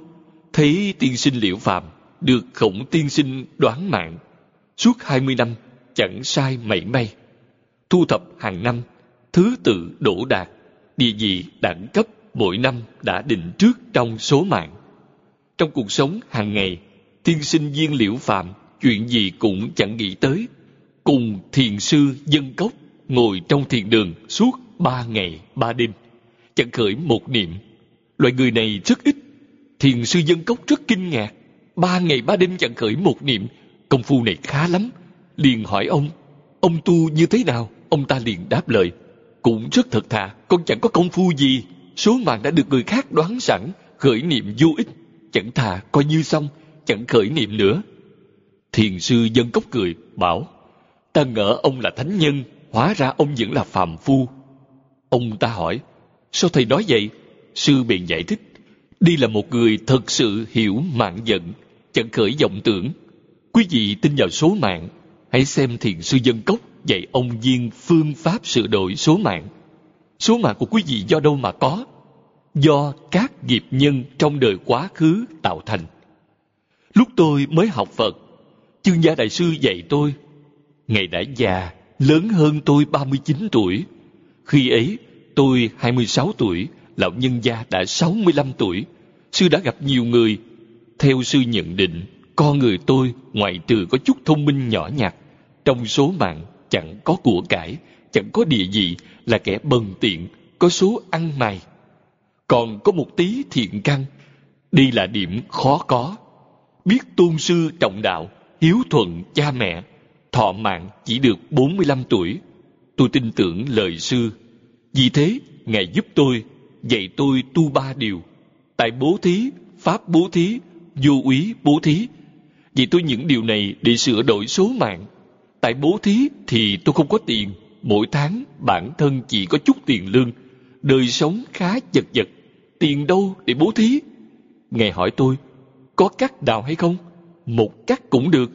Speaker 1: thấy tiên sinh Liễu Phàm được khổng tiên sinh đoán mạng. Suốt 20 năm, chẳng sai mảy may. Thu thập hàng năm, thứ tự đổ đạt, địa vị đẳng cấp mỗi năm đã định trước trong số mạng. Trong cuộc sống hàng ngày, tiên sinh viên liễu phàm chuyện gì cũng chẳng nghĩ tới. Cùng thiền sư dân cốc ngồi trong thiền đường suốt ba ngày ba đêm, chẳng khởi một niệm. Loại người này rất ít. Thiền sư dân cốc rất kinh ngạc. Ba ngày ba đêm chẳng khởi một niệm, công phu này khá lắm. Liền hỏi ông, ông tu như thế nào? Ông ta liền đáp lời, cũng rất thật thà, con chẳng có công phu gì. Số mạng đã được người khác đoán sẵn, khởi niệm vô ích. Chẳng thà coi như xong, chẳng khởi niệm nữa. Thiền sư dân cốc cười, bảo, ta ngỡ ông là thánh nhân, hóa ra ông vẫn là phàm phu. Ông ta hỏi, sao thầy nói vậy? Sư biện giải thích, "Đi là một người thật sự hiểu mạng giận, chẳng khởi vọng tưởng. Quý vị tin vào số mạng, hãy xem thiền sư dân cốc dạy ông viên phương pháp sửa đổi số mạng. Số mạng của quý vị do đâu mà có? Do các nghiệp nhân trong đời quá khứ tạo thành. Lúc tôi mới học Phật, chương gia đại sư dạy tôi. Ngày đã già, lớn hơn tôi 39 tuổi. Khi ấy, tôi 26 tuổi, lão nhân gia đã 65 tuổi. Sư đã gặp nhiều người. Theo sư nhận định, con người tôi ngoại trừ có chút thông minh nhỏ nhặt, trong số mạng chẳng có của cải, chẳng có địa vị, là kẻ bần tiện, có số ăn mày. Còn có một tí thiện căn, đây là điểm khó có. Biết tôn sư trọng đạo, hiếu thuận cha mẹ, thọ mạng chỉ được 45 tuổi. Tôi tin tưởng lời sư. Vì thế, Ngài giúp tôi, dạy tôi tu ba điều. Tại bố thí, pháp bố thí, vô úy bố thí. Vì tôi những điều này để sửa đổi số mạng Tại bố thí thì tôi không có tiền. Mỗi tháng bản thân chỉ có chút tiền lương. Đời sống khá chật vật. Tiền đâu để bố thí? Ngài hỏi tôi, có cắt đào hay không? Một cắt cũng được.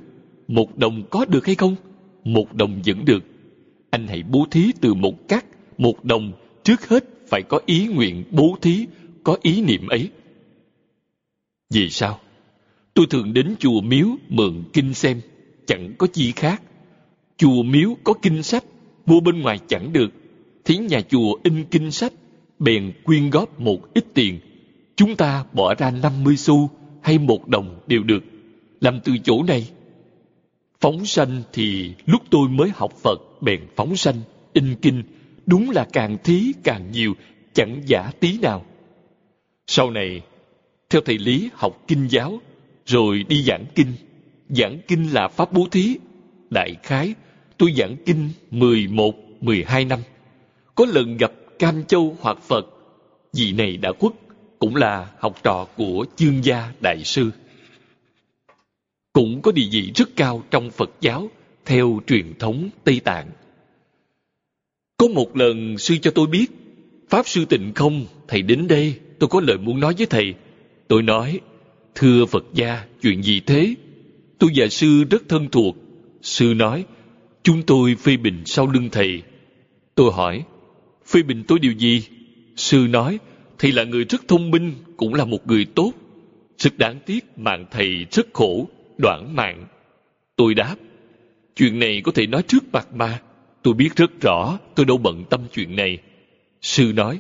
Speaker 1: Một đồng có được hay không? Một đồng vẫn được. Anh hãy bố thí từ một cát, một đồng. Trước hết phải có ý nguyện bố thí, có ý niệm ấy. Vì sao? Tôi thường đến chùa miếu mượn kinh xem, chẳng có chi khác chùa miếu có kinh sách mua bên ngoài chẳng được thì nhà chùa in kinh sách bèn quyên góp một ít tiền chúng ta bỏ ra 50 xu hay một đồng đều được làm từ chỗ này phóng sanh thì lúc tôi mới học phật bèn phóng sanh in kinh đúng là càng thí càng nhiều chẳng giả tí nào sau này theo thầy lý học kinh giáo rồi đi giảng kinh giảng kinh là pháp bố thí đại khái tôi giảng kinh 11, 12 năm. Có lần gặp Cam Châu hoặc Phật, vị này đã khuất, cũng là học trò của chương gia đại sư. Cũng có địa vị rất cao trong Phật giáo theo truyền thống Tây Tạng. Có một lần sư cho tôi biết, Pháp Sư Tịnh Không, thầy đến đây, tôi có lời muốn nói với thầy. Tôi nói, thưa Phật gia, chuyện gì thế? Tôi và sư rất thân thuộc. Sư nói, chúng tôi phê bình sau lưng thầy. Tôi hỏi, phê bình tôi điều gì? Sư nói, thầy là người rất thông minh, cũng là một người tốt. Rất đáng tiếc mạng thầy rất khổ, đoạn mạng. Tôi đáp, chuyện này có thể nói trước mặt mà. Tôi biết rất rõ, tôi đâu bận tâm chuyện này. Sư nói,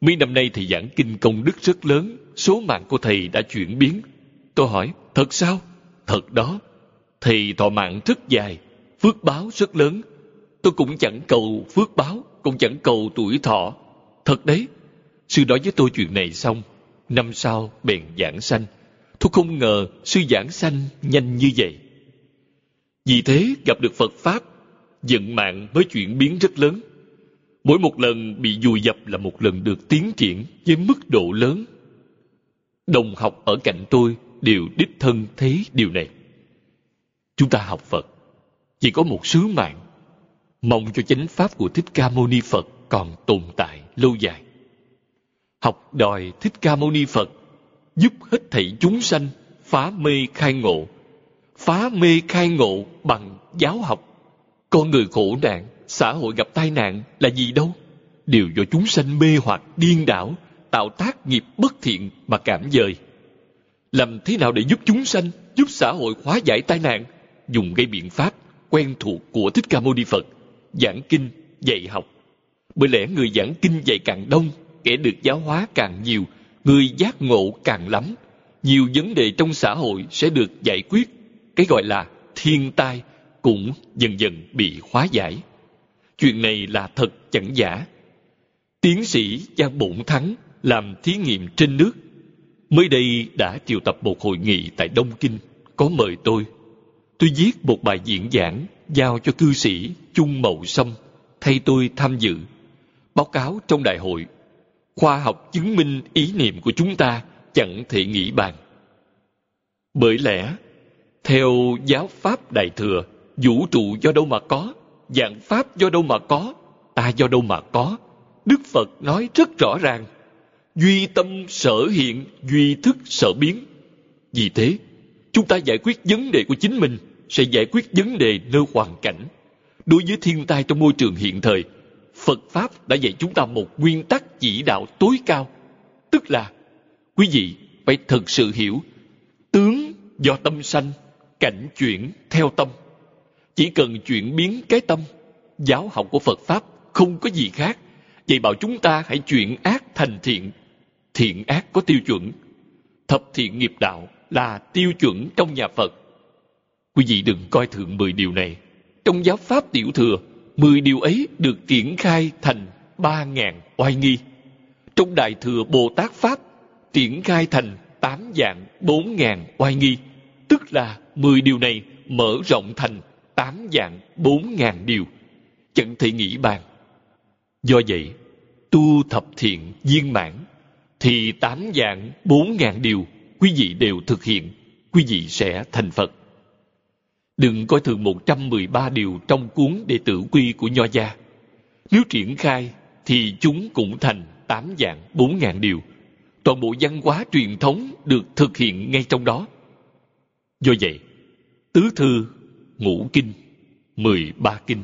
Speaker 1: mấy năm nay thầy giảng kinh công đức rất lớn, số mạng của thầy đã chuyển biến. Tôi hỏi, thật sao? Thật đó. Thầy thọ mạng rất dài, phước báo rất lớn. Tôi cũng chẳng cầu phước báo, cũng chẳng cầu tuổi thọ. Thật đấy. Sư nói với tôi chuyện này xong, năm sau bèn giảng sanh. Tôi không ngờ sư giảng sanh nhanh như vậy. Vì thế gặp được Phật Pháp, vận mạng mới chuyển biến rất lớn. Mỗi một lần bị dùi dập là một lần được tiến triển với mức độ lớn. Đồng học ở cạnh tôi đều đích thân thấy điều này. Chúng ta học Phật chỉ có một sứ mạng mong cho chánh pháp của Thích Ca Mâu Ni Phật còn tồn tại lâu dài. Học đòi Thích Ca Mâu Ni Phật giúp hết thảy chúng sanh phá mê khai ngộ. Phá mê khai ngộ bằng giáo học. Con người khổ nạn, xã hội gặp tai nạn là gì đâu? Đều do chúng sanh mê hoặc điên đảo, tạo tác nghiệp bất thiện mà cảm dời. Làm thế nào để giúp chúng sanh, giúp xã hội hóa giải tai nạn? Dùng gây biện pháp quen thuộc của Thích Ca Mâu Ni Phật, giảng kinh, dạy học. Bởi lẽ người giảng kinh dạy càng đông, kẻ được giáo hóa càng nhiều, người giác ngộ càng lắm. Nhiều vấn đề trong xã hội sẽ được giải quyết. Cái gọi là thiên tai cũng dần dần bị hóa giải. Chuyện này là thật chẳng giả. Tiến sĩ Giang Bổn Thắng làm thí nghiệm trên nước. Mới đây đã triệu tập một hội nghị tại Đông Kinh, có mời tôi. Tôi viết một bài diễn giảng giao cho cư sĩ Chung Mậu Sâm thay tôi tham dự. Báo cáo trong đại hội, khoa học chứng minh ý niệm của chúng ta chẳng thể nghĩ bàn. Bởi lẽ, theo giáo pháp Đại Thừa, vũ trụ do đâu mà có, dạng pháp do đâu mà có, ta do đâu mà có. Đức Phật nói rất rõ ràng, duy tâm sở hiện, duy thức sở biến. Vì thế, chúng ta giải quyết vấn đề của chính mình sẽ giải quyết vấn đề nơi hoàn cảnh. Đối với thiên tai trong môi trường hiện thời, Phật Pháp đã dạy chúng ta một nguyên tắc chỉ đạo tối cao. Tức là, quý vị phải thực sự hiểu, tướng do tâm sanh, cảnh chuyển theo tâm. Chỉ cần chuyển biến cái tâm, giáo học của Phật Pháp không có gì khác. Vậy bảo chúng ta hãy chuyển ác thành thiện. Thiện ác có tiêu chuẩn. Thập thiện nghiệp đạo là tiêu chuẩn trong nhà Phật. Quý vị đừng coi thường mười điều này. Trong giáo Pháp Tiểu Thừa, mười điều ấy được triển khai thành ba ngàn oai nghi. Trong Đại Thừa Bồ Tát Pháp, triển khai thành tám dạng bốn ngàn oai nghi. Tức là mười điều này mở rộng thành tám dạng bốn ngàn điều. Chẳng thể nghĩ bàn. Do vậy, tu thập thiện viên mãn, thì tám dạng bốn ngàn điều quý vị đều thực hiện, quý vị sẽ thành Phật. Đừng coi thường 113 điều trong cuốn đệ tử quy của Nho Gia. Nếu triển khai, thì chúng cũng thành tám dạng bốn ngàn điều. Toàn bộ văn hóa truyền thống được thực hiện ngay trong đó. Do vậy, tứ thư, ngũ kinh, mười ba kinh,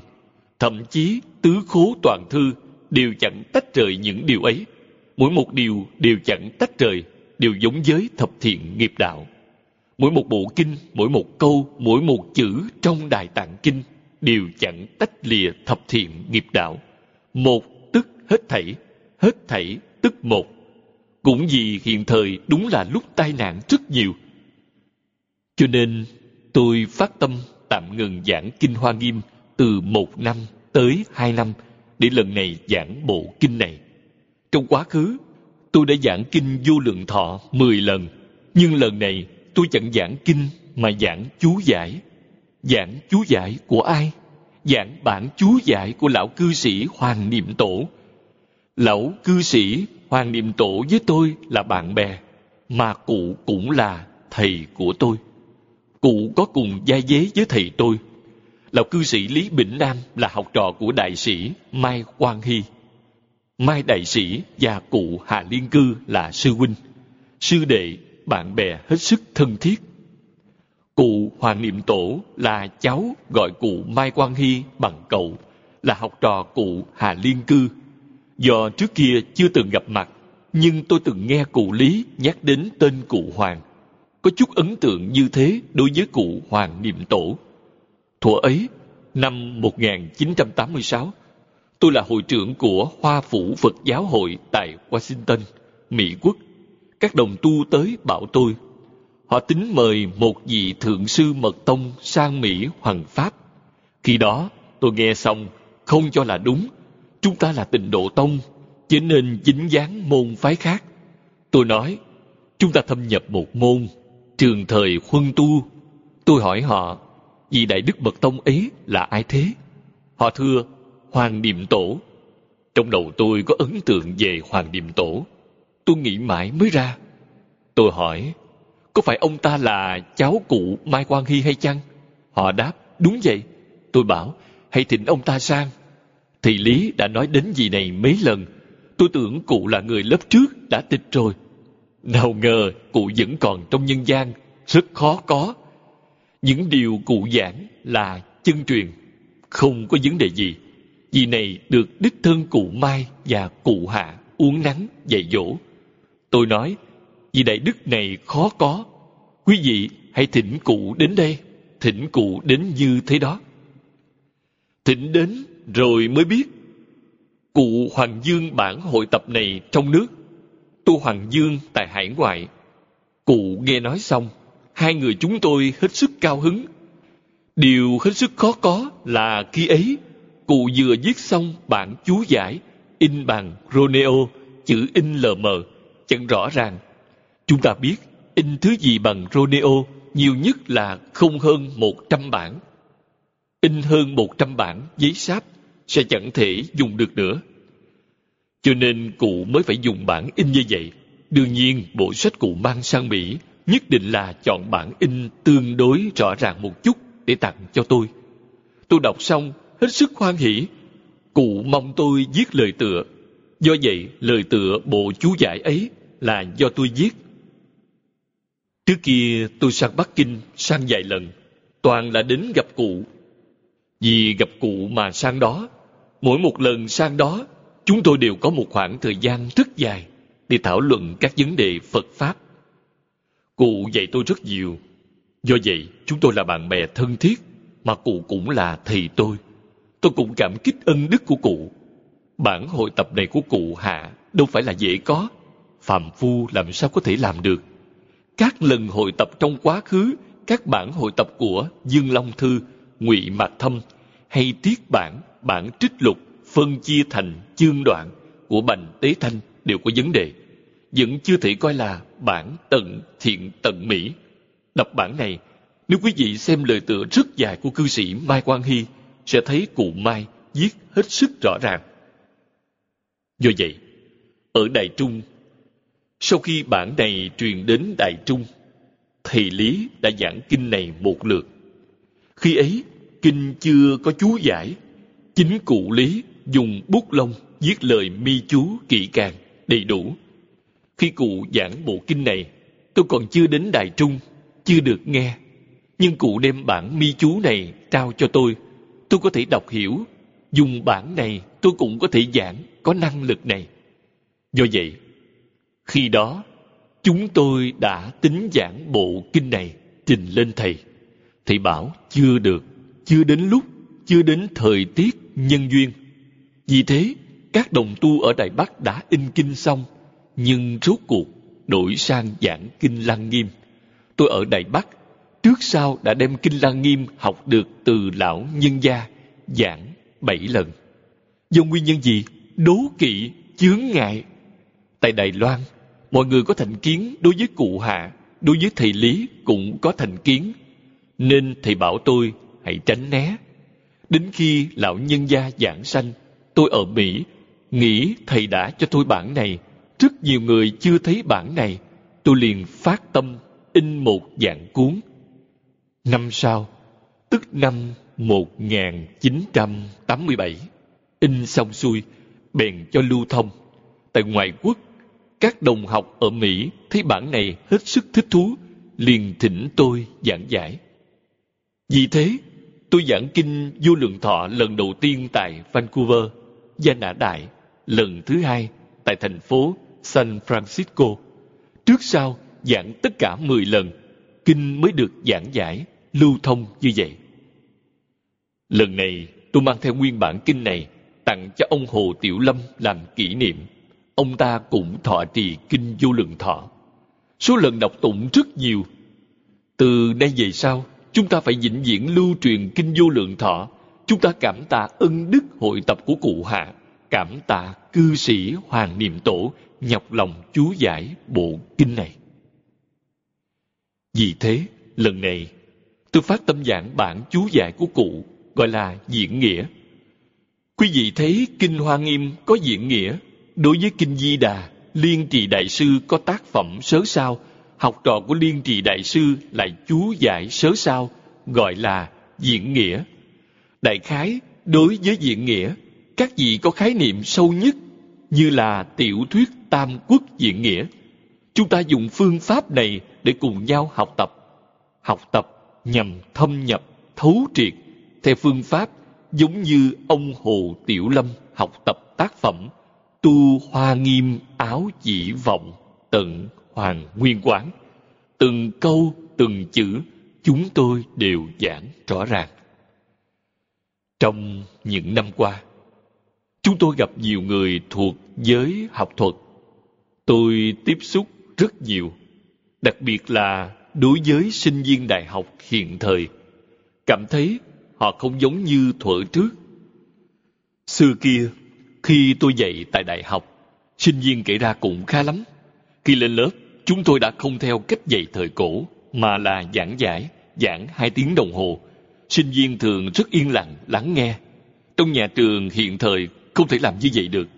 Speaker 1: thậm chí tứ khố toàn thư đều chẳng tách rời những điều ấy. Mỗi một điều đều chẳng tách rời, đều giống với thập thiện nghiệp đạo. Mỗi một bộ kinh, mỗi một câu, mỗi một chữ trong Đại Tạng Kinh đều chẳng tách lìa thập thiện nghiệp đạo. Một tức hết thảy, hết thảy tức một. Cũng vì hiện thời đúng là lúc tai nạn rất nhiều. Cho nên tôi phát tâm tạm ngừng giảng Kinh Hoa Nghiêm từ một năm tới hai năm để lần này giảng bộ kinh này. Trong quá khứ, tôi đã giảng kinh vô lượng thọ mười lần, nhưng lần này tôi chẳng giảng kinh mà giảng chú giải. Giảng chú giải của ai? Giảng bản chú giải của lão cư sĩ Hoàng Niệm Tổ. Lão cư sĩ Hoàng Niệm Tổ với tôi là bạn bè, mà cụ cũng là thầy của tôi. Cụ có cùng gia dế với thầy tôi. Lão cư sĩ Lý Bỉnh Nam là học trò của đại sĩ Mai Quang Hy. Mai đại sĩ và cụ Hà Liên Cư là sư huynh, sư đệ, bạn bè hết sức thân thiết. Cụ Hoàng Niệm Tổ là cháu gọi cụ Mai Quang Hy bằng cậu, là học trò cụ Hà Liên Cư. Do trước kia chưa từng gặp mặt, nhưng tôi từng nghe cụ Lý nhắc đến tên cụ Hoàng. Có chút ấn tượng như thế đối với cụ Hoàng Niệm Tổ. Thuở ấy, năm 1986, tôi là hội trưởng của Hoa Phủ Phật Giáo Hội tại Washington, Mỹ Quốc. Các đồng tu tới bảo tôi họ tính mời một vị thượng sư mật tông sang Mỹ hoằng pháp. Khi đó, tôi nghe xong, không cho là đúng. Chúng ta là tịnh độ tông, chỉ nên dính dáng môn phái khác. Tôi nói, chúng ta thâm nhập một môn, trường thời huân tu. Tôi hỏi họ, vị đại đức mật tông ấy là ai thế? Họ thưa, Hoàng Niệm Tổ. Trong đầu tôi có ấn tượng về Hoàng Niệm Tổ. Tôi nghĩ mãi mới ra. Tôi hỏi, có phải ông ta là cháu cụ Mai Quang Hy hay chăng? Họ đáp, đúng vậy. Tôi bảo, hãy thỉnh ông ta sang. Thì Lý đã nói đến gì này mấy lần. Tôi tưởng cụ là người lớp trước đã tịch rồi. Nào ngờ cụ vẫn còn trong nhân gian, rất khó có. Những điều cụ giảng là chân truyền, không có vấn đề gì. Vì này được đích thân cụ Mai và cụ Hạ uống nắng dạy dỗ. Tôi nói, vì đại đức này khó có. Quý vị hãy thỉnh cụ đến đây, thỉnh cụ đến như thế đó. Thỉnh đến rồi mới biết cụ Hoàng Dương bản hội tập này trong nước, tu Hoàng Dương tại hải ngoại. Cụ nghe nói xong, hai người chúng tôi hết sức cao hứng. Điều hết sức khó có là khi ấy, cụ vừa viết xong bản chú giải, in bằng Romeo, chữ in lờ mờ, chẳng rõ ràng Chúng ta biết, in thứ gì bằng Romeo nhiều nhất là không hơn một trăm bản. In hơn một trăm bản giấy sáp sẽ chẳng thể dùng được nữa. Cho nên cụ mới phải dùng bản in như vậy. Đương nhiên, bộ sách cụ mang sang Mỹ nhất định là chọn bản in tương đối rõ ràng một chút để tặng cho tôi. Tôi đọc xong, hết sức hoan hỷ. Cụ mong tôi viết lời tựa. Do vậy, lời tựa bộ chú giải ấy là do tôi viết Trước kia tôi sang Bắc Kinh sang vài lần, toàn là đến gặp cụ. Vì gặp cụ mà sang đó, mỗi một lần sang đó, chúng tôi đều có một khoảng thời gian rất dài để thảo luận các vấn đề Phật Pháp. Cụ dạy tôi rất nhiều. Do vậy, chúng tôi là bạn bè thân thiết, mà cụ cũng là thầy tôi. Tôi cũng cảm kích ân đức của cụ. Bản hội tập này của cụ Hạ đâu phải là dễ có. Phạm Phu làm sao có thể làm được các lần hội tập trong quá khứ, các bản hội tập của Dương Long Thư, Ngụy Mạc Thâm hay tiết bản, bản trích lục phân chia thành chương đoạn của Bành Tế Thanh đều có vấn đề. Vẫn chưa thể coi là bản tận thiện tận mỹ. Đọc bản này, nếu quý vị xem lời tựa rất dài của cư sĩ Mai Quang Hy, sẽ thấy cụ Mai viết hết sức rõ ràng. Do vậy, ở Đại Trung sau khi bản này truyền đến Đại Trung, thầy Lý đã giảng kinh này một lượt. Khi ấy, kinh chưa có chú giải. Chính cụ Lý dùng bút lông viết lời mi chú kỹ càng, đầy đủ. Khi cụ giảng bộ kinh này, tôi còn chưa đến Đại Trung, chưa được nghe. Nhưng cụ đem bản mi chú này trao cho tôi. Tôi có thể đọc hiểu. Dùng bản này tôi cũng có thể giảng, có năng lực này. Do vậy, khi đó, chúng tôi đã tính giảng bộ kinh này trình lên thầy. Thầy bảo chưa được, chưa đến lúc, chưa đến thời tiết nhân duyên. Vì thế, các đồng tu ở Đài Bắc đã in kinh xong, nhưng rốt cuộc đổi sang giảng kinh Lăng Nghiêm. Tôi ở Đài Bắc, trước sau đã đem kinh Lăng Nghiêm học được từ lão nhân gia, giảng bảy lần. Do nguyên nhân gì? Đố kỵ, chướng ngại. Tại Đài Loan, mọi người có thành kiến đối với cụ hạ đối với thầy lý cũng có thành kiến nên thầy bảo tôi hãy tránh né đến khi lão nhân gia giảng sanh tôi ở mỹ nghĩ thầy đã cho tôi bản này rất nhiều người chưa thấy bản này, tôi liền phát tâm in một dạng cuốn. Năm sau, tức năm 1987, in xong xuôi, bèn cho lưu thông. Tại ngoại quốc, các đồng học ở Mỹ thấy bản này hết sức thích thú, liền thỉnh tôi giảng giải. Vì thế, tôi giảng kinh vô lượng thọ lần đầu tiên tại Vancouver, Gia Nã Đại, lần thứ hai tại thành phố San Francisco. Trước sau giảng tất cả 10 lần, kinh mới được giảng giải, lưu thông như vậy. Lần này tôi mang theo nguyên bản kinh này tặng cho ông Hồ Tiểu Lâm làm kỷ niệm. Ông ta cũng thọ trì kinh vô lượng thọ. Số lần đọc tụng rất nhiều. Từ nay về sau, chúng ta phải vĩnh viễn lưu truyền kinh vô lượng thọ. Chúng ta cảm tạ ân đức hội tập của cụ hạ, cảm tạ cư sĩ Hoàng Niệm Tổ nhọc lòng chú giải bộ kinh này. Vì thế, lần này, tôi phát tâm giảng bản chú giải của cụ gọi là diễn nghĩa. Quý vị thấy Kinh Hoa Nghiêm có diễn nghĩa, đối với Kinh Di Đà, Liên Trì Đại Sư có tác phẩm sớ sao, học trò của Liên Trì Đại Sư lại chú giải sớ sao, gọi là diễn nghĩa. Đại khái, đối với diễn nghĩa, các vị có khái niệm sâu nhất như là tiểu thuyết tam quốc diễn nghĩa. Chúng ta dùng phương pháp này để cùng nhau học tập. Học tập nhằm thâm nhập, thấu triệt theo phương pháp giống như ông Hồ Tiểu Lâm học tập tác phẩm Tu Hoa Nghiêm Áo Chỉ Vọng Tận Hoàng Nguyên Quán. Từng câu, từng chữ chúng tôi đều giảng rõ ràng. Trong những năm qua, chúng tôi gặp nhiều người thuộc giới học thuật. Tôi tiếp xúc rất nhiều, đặc biệt là đối với sinh viên đại học hiện thời, cảm thấy họ không giống như thuở trước. Xưa kia, khi tôi dạy tại đại học, sinh viên kể ra cũng khá lắm. Khi lên lớp, chúng tôi đã không theo cách dạy thời cổ, mà là giảng giải, giảng hai tiếng đồng hồ. Sinh viên thường rất yên lặng, lắng nghe. Trong nhà trường hiện thời không thể làm như vậy được.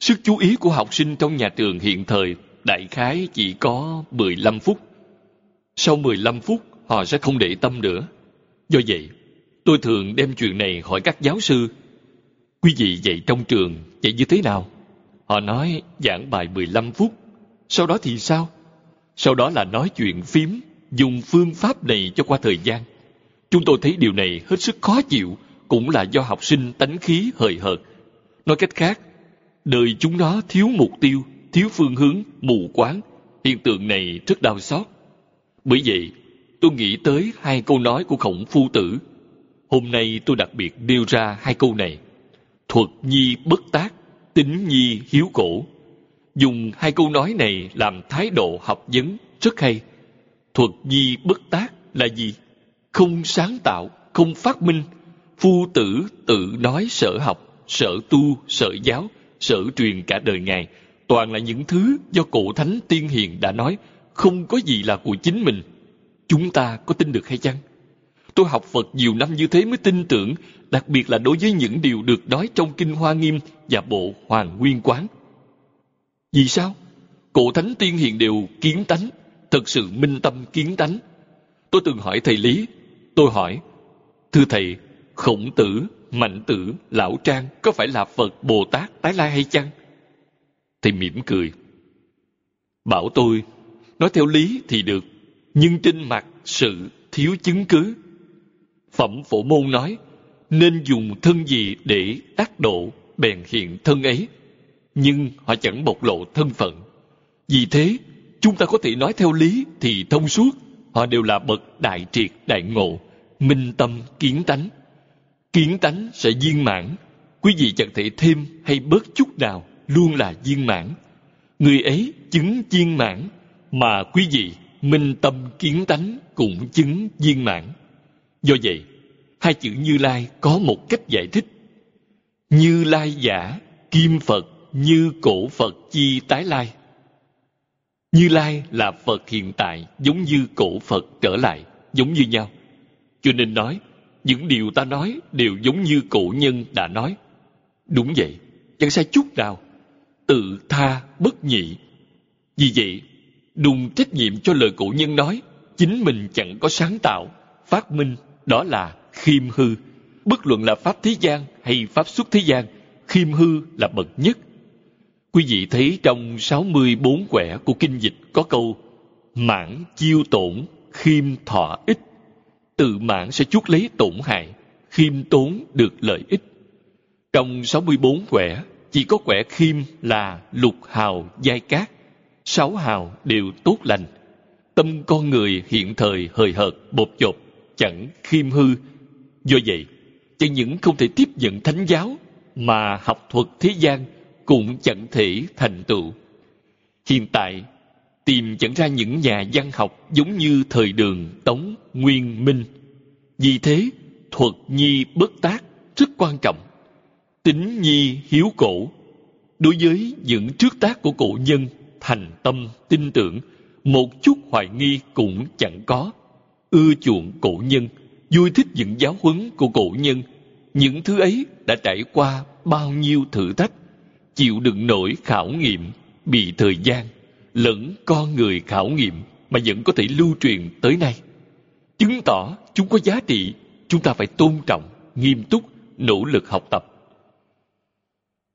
Speaker 1: Sức chú ý của học sinh trong nhà trường hiện thời đại khái chỉ có 15 phút. Sau 15 phút, họ sẽ không để tâm nữa. Do vậy, tôi thường đem chuyện này hỏi các giáo sư. Quý vị dạy trong trường, dạy như thế nào? Họ nói giảng bài 15 phút. Sau đó thì sao? Sau đó là nói chuyện phím, dùng phương pháp này cho qua thời gian. Chúng tôi thấy điều này hết sức khó chịu, cũng là do học sinh tánh khí hời hợt. Nói cách khác, đời chúng nó thiếu mục tiêu, thiếu phương hướng, mù quáng. Hiện tượng này rất đau xót. Bởi vậy, tôi nghĩ tới hai câu nói của khổng phu tử. Hôm nay tôi đặc biệt nêu ra hai câu này. Thuật nhi bất tác, tính nhi hiếu cổ. Dùng hai câu nói này làm thái độ học vấn rất hay. Thuật nhi bất tác là gì? Không sáng tạo, không phát minh. Phu tử tự nói sở học, sở tu, sở giáo, sở truyền cả đời Ngài. Toàn là những thứ do cổ thánh tiên hiền đã nói, không có gì là của chính mình. Chúng ta có tin được hay chăng? Tôi học Phật nhiều năm như thế mới tin tưởng, đặc biệt là đối với những điều được nói trong Kinh Hoa Nghiêm và Bộ Hoàng Nguyên Quán. Vì sao? Cổ thánh tiên hiền đều kiến tánh, thật sự minh tâm kiến tánh. Tôi từng hỏi thầy Lý, tôi hỏi, thưa thầy, khổng tử, mạnh tử, lão trang có phải là Phật, Bồ Tát, Tái Lai hay chăng? Thầy mỉm cười. Bảo tôi, nói theo lý thì được, nhưng trên mặt sự thiếu chứng cứ. Phẩm phổ môn nói, nên dùng thân gì để tác độ bèn hiện thân ấy. Nhưng họ chẳng bộc lộ thân phận. Vì thế, chúng ta có thể nói theo lý thì thông suốt. Họ đều là bậc đại triệt đại ngộ, minh tâm kiến tánh. Kiến tánh sẽ viên mãn. Quý vị chẳng thể thêm hay bớt chút nào, luôn là viên mãn. Người ấy chứng viên mãn, mà quý vị minh tâm kiến tánh cũng chứng viên mãn. Do vậy, hai chữ Như Lai có một cách giải thích. Như Lai giả, kim Phật, như cổ Phật chi tái lai. Như Lai là Phật hiện tại giống như cổ Phật trở lại, giống như nhau. Cho nên nói, những điều ta nói đều giống như cổ nhân đã nói. Đúng vậy, chẳng sai chút nào. tự tha bất nhị. Vì vậy, đùng trách nhiệm cho lời cổ nhân nói, chính mình chẳng có sáng tạo, phát minh, đó là khiêm hư. Bất luận là pháp thế gian hay pháp xuất thế gian, khiêm hư là bậc nhất. Quý vị thấy trong 64 quẻ của kinh dịch có câu mãn chiêu tổn, khiêm thọ ích. Tự mãn sẽ chuốc lấy tổn hại, khiêm tốn được lợi ích. Trong 64 quẻ, chỉ có quẻ khiêm là lục hào giai cát, sáu hào đều tốt lành. Tâm con người hiện thời hời hợt, bột chột, chẳng khiêm hư. Do vậy, chẳng những không thể tiếp nhận thánh giáo, mà học thuật thế gian cũng chẳng thể thành tựu. Hiện tại, tìm chẳng ra những nhà văn học giống như thời đường Tống, Nguyên, Minh. Vì thế, thuật nhi bất tác rất quan trọng. Tính nhi hiếu cổ. Đối với những trước tác của cổ nhân, thành tâm, tin tưởng, một chút hoài nghi cũng chẳng có. Ưa chuộng cổ nhân, vui thích những giáo huấn của cổ nhân. Những thứ ấy đã trải qua bao nhiêu thử thách, chịu đựng nổi khảo nghiệm, bị thời gian, lẫn con người khảo nghiệm mà vẫn có thể lưu truyền tới nay. Chứng tỏ chúng có giá trị, chúng ta phải tôn trọng, nghiêm túc, nỗ lực học tập.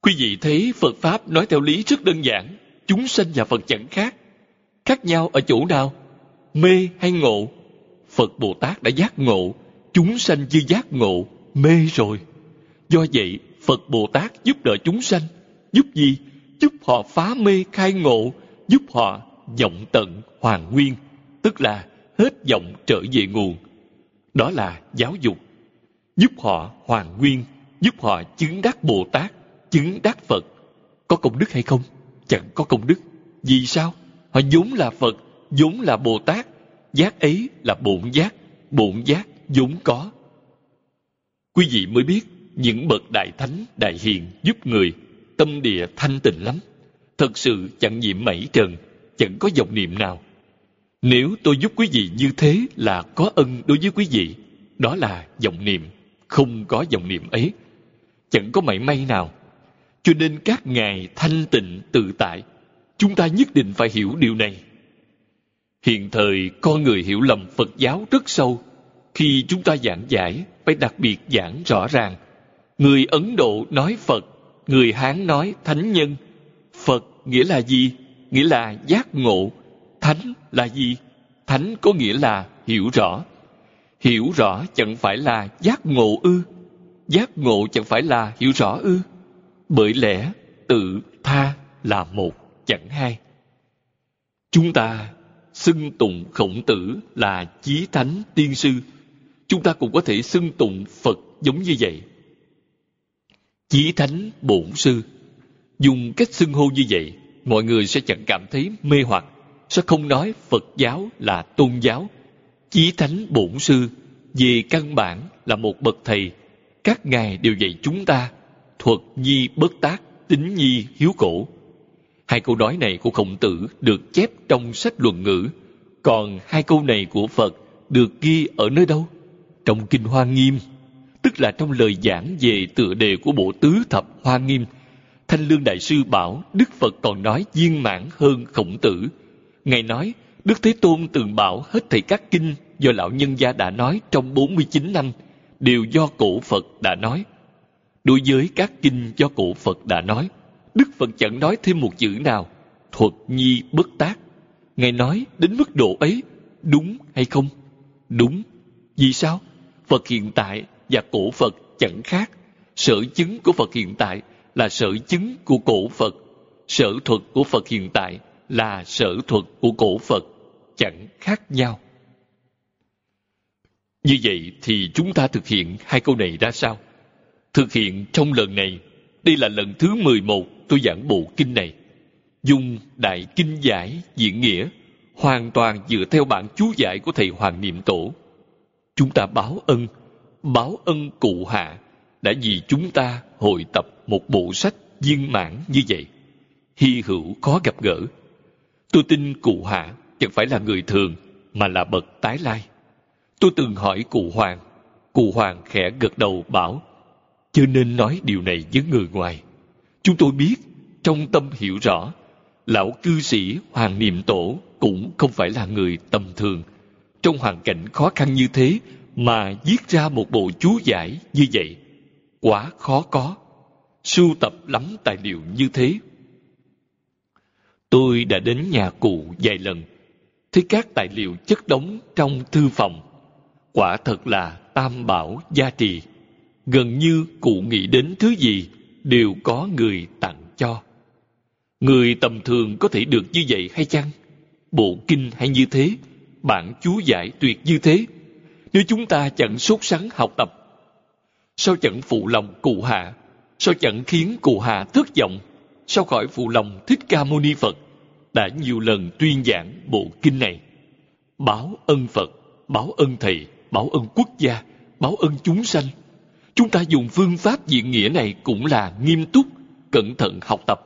Speaker 1: Quý vị thấy Phật Pháp nói theo lý rất đơn giản, chúng sanh và Phật chẳng khác. Khác nhau ở chỗ nào? Mê hay ngộ? Phật Bồ Tát đã giác ngộ, chúng sanh chưa giác ngộ, mê rồi. Do vậy, Phật Bồ Tát giúp đỡ chúng sanh. Giúp gì? Giúp họ phá mê khai ngộ, giúp họ vọng tận hoàn nguyên, tức là hết vọng trở về nguồn. Đó là giáo dục. Giúp họ hoàn nguyên, giúp họ chứng đắc Bồ Tát, chứng đắc Phật. Có công đức hay không? Chẳng có công đức. Vì sao? Họ vốn là Phật, vốn là Bồ Tát. Giác ấy là bổn giác, bổn giác vốn có. Quý vị mới biết những bậc đại thánh, đại hiền giúp người, tâm địa thanh tịnh lắm. Thật sự chẳng nhiễm mảy trần, chẳng có dòng niệm nào. Nếu tôi giúp quý vị như thế là có ân đối với quý vị, đó là dòng niệm, không có dòng niệm ấy. Chẳng có mảy may nào. Cho nên các ngài thanh tịnh tự tại, chúng ta nhất định phải hiểu điều này. Hiện thời con người hiểu lầm Phật giáo rất sâu. Khi chúng ta giảng giải, phải đặc biệt giảng rõ ràng. Người Ấn Độ nói Phật, người Hán nói Thánh Nhân. Phật nghĩa là gì? Nghĩa là giác ngộ. Thánh là gì? Thánh có nghĩa là hiểu rõ. Hiểu rõ chẳng phải là giác ngộ ư. Giác ngộ chẳng phải là hiểu rõ ư. Bởi lẽ tự tha là một chẳng hai. Chúng ta xưng tụng khổng tử là chí thánh tiên sư. Chúng ta cũng có thể xưng tụng Phật giống như vậy. Chí thánh bổn sư. Dùng cách xưng hô như vậy, mọi người sẽ chẳng cảm thấy mê hoặc, sẽ không nói Phật giáo là tôn giáo. Chí thánh bổn sư về căn bản là một bậc thầy. Các ngài đều dạy chúng ta thuật nhi bất tác, tính nhi hiếu cổ. Hai câu nói này của khổng tử được chép trong sách luận ngữ, còn hai câu này của Phật được ghi ở nơi đâu? Trong Kinh Hoa Nghiêm, tức là trong lời giảng về tựa đề của bộ tứ thập Hoa Nghiêm. Thanh Lương Đại Sư bảo Đức Phật còn nói viên mãn hơn khổng tử. Ngài nói, Đức Thế Tôn từng bảo hết thảy các kinh do lão nhân gia đã nói trong 49 năm, đều do cổ Phật đã nói. Đối với các kinh do cổ Phật đã nói, Đức Phật chẳng nói thêm một chữ nào, thuật nhi bất tác. Ngài nói đến mức độ ấy, đúng hay không? Đúng. Vì sao? Phật hiện tại và cổ Phật chẳng khác. Sở chứng của Phật hiện tại là sở chứng của cổ Phật. Sở thuật của Phật hiện tại là sở thuật của cổ Phật. Chẳng khác nhau. Như vậy thì chúng ta thực hiện hai câu này ra sao? Thực hiện trong lần này, đây là lần thứ 11 tôi giảng bộ kinh này. Dùng đại kinh giải diễn nghĩa, hoàn toàn dựa theo bản chú giải của thầy Hoàng Niệm Tổ. Chúng ta báo ân, báo ân cụ hạ đã vì chúng ta hội tập một bộ sách viên mãn như vậy. Hy hữu khó gặp gỡ. Tôi tin cụ hạ chẳng phải là người thường mà là bậc tái lai. Tôi từng hỏi cụ Hoàng. Cụ Hoàng khẽ gật đầu bảo chưa nên nói điều này với người ngoài. Chúng tôi biết trong tâm hiểu rõ, lão cư sĩ Hoàng Niệm Tổ cũng không phải là người tầm thường. Trong hoàn cảnh khó khăn như thế mà viết ra một bộ chú giải như vậy, quá khó có. Sưu tập lắm tài liệu như thế. Tôi đã đến nhà cụ vài lần, thấy các tài liệu chất đống trong thư phòng. Quả thật là tam bảo gia trì. Gần như cụ nghĩ đến thứ gì đều có người tặng cho. Người tầm thường có thể được như vậy hay chăng? Bộ kinh hay như thế? Bản chú giải tuyệt như thế? Nếu chúng ta chẳng sốt sắng học tập, sao chẳng phụ lòng cụ hạ? Sao chẳng khiến cụ hạ thất vọng? Sao khỏi phụ lòng Thích Ca Mâu Ni Phật đã nhiều lần tuyên giảng bộ kinh này? Báo ân Phật, báo ân Thầy, báo ân quốc gia, báo ân chúng sanh. Chúng ta dùng phương pháp diện nghĩa này cũng là nghiêm túc, cẩn thận học tập.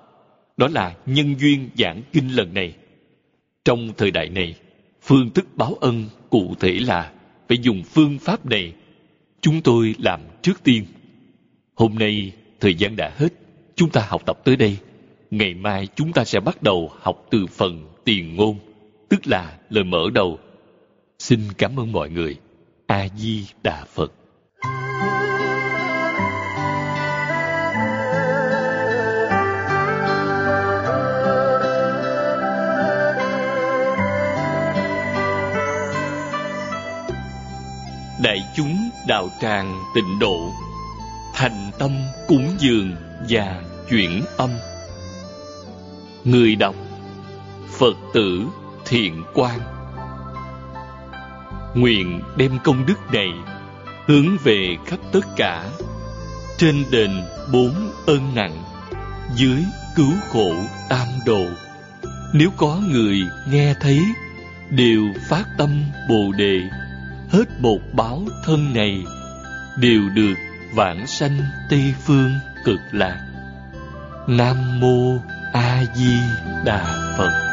Speaker 1: Đó là nhân duyên giảng kinh lần này. Trong thời đại này, phương thức báo ân cụ thể là phải dùng phương pháp này. Chúng tôi làm trước tiên. Hôm nay, thời gian đã hết. Chúng ta học tập tới đây. Ngày mai chúng ta sẽ bắt đầu học từ phần tiền ngôn, tức là lời mở đầu. Xin cảm ơn mọi người. A Di Đà Phật. Đại chúng đạo tràng tịnh độ, Thành tâm cúng dường và chuyển âm. Người đọc, Phật tử thiện quan. Nguyện đem công đức này Hướng về khắp tất cả, Trên đền bốn ơn nặng, Dưới cứu khổ tam độ. Nếu có người nghe thấy, Đều phát tâm Bồ Đề. Hết bột báo thân này, Đều được vãng sanh Tây Phương cực lạc. Nam Mô A Di Đà Phật.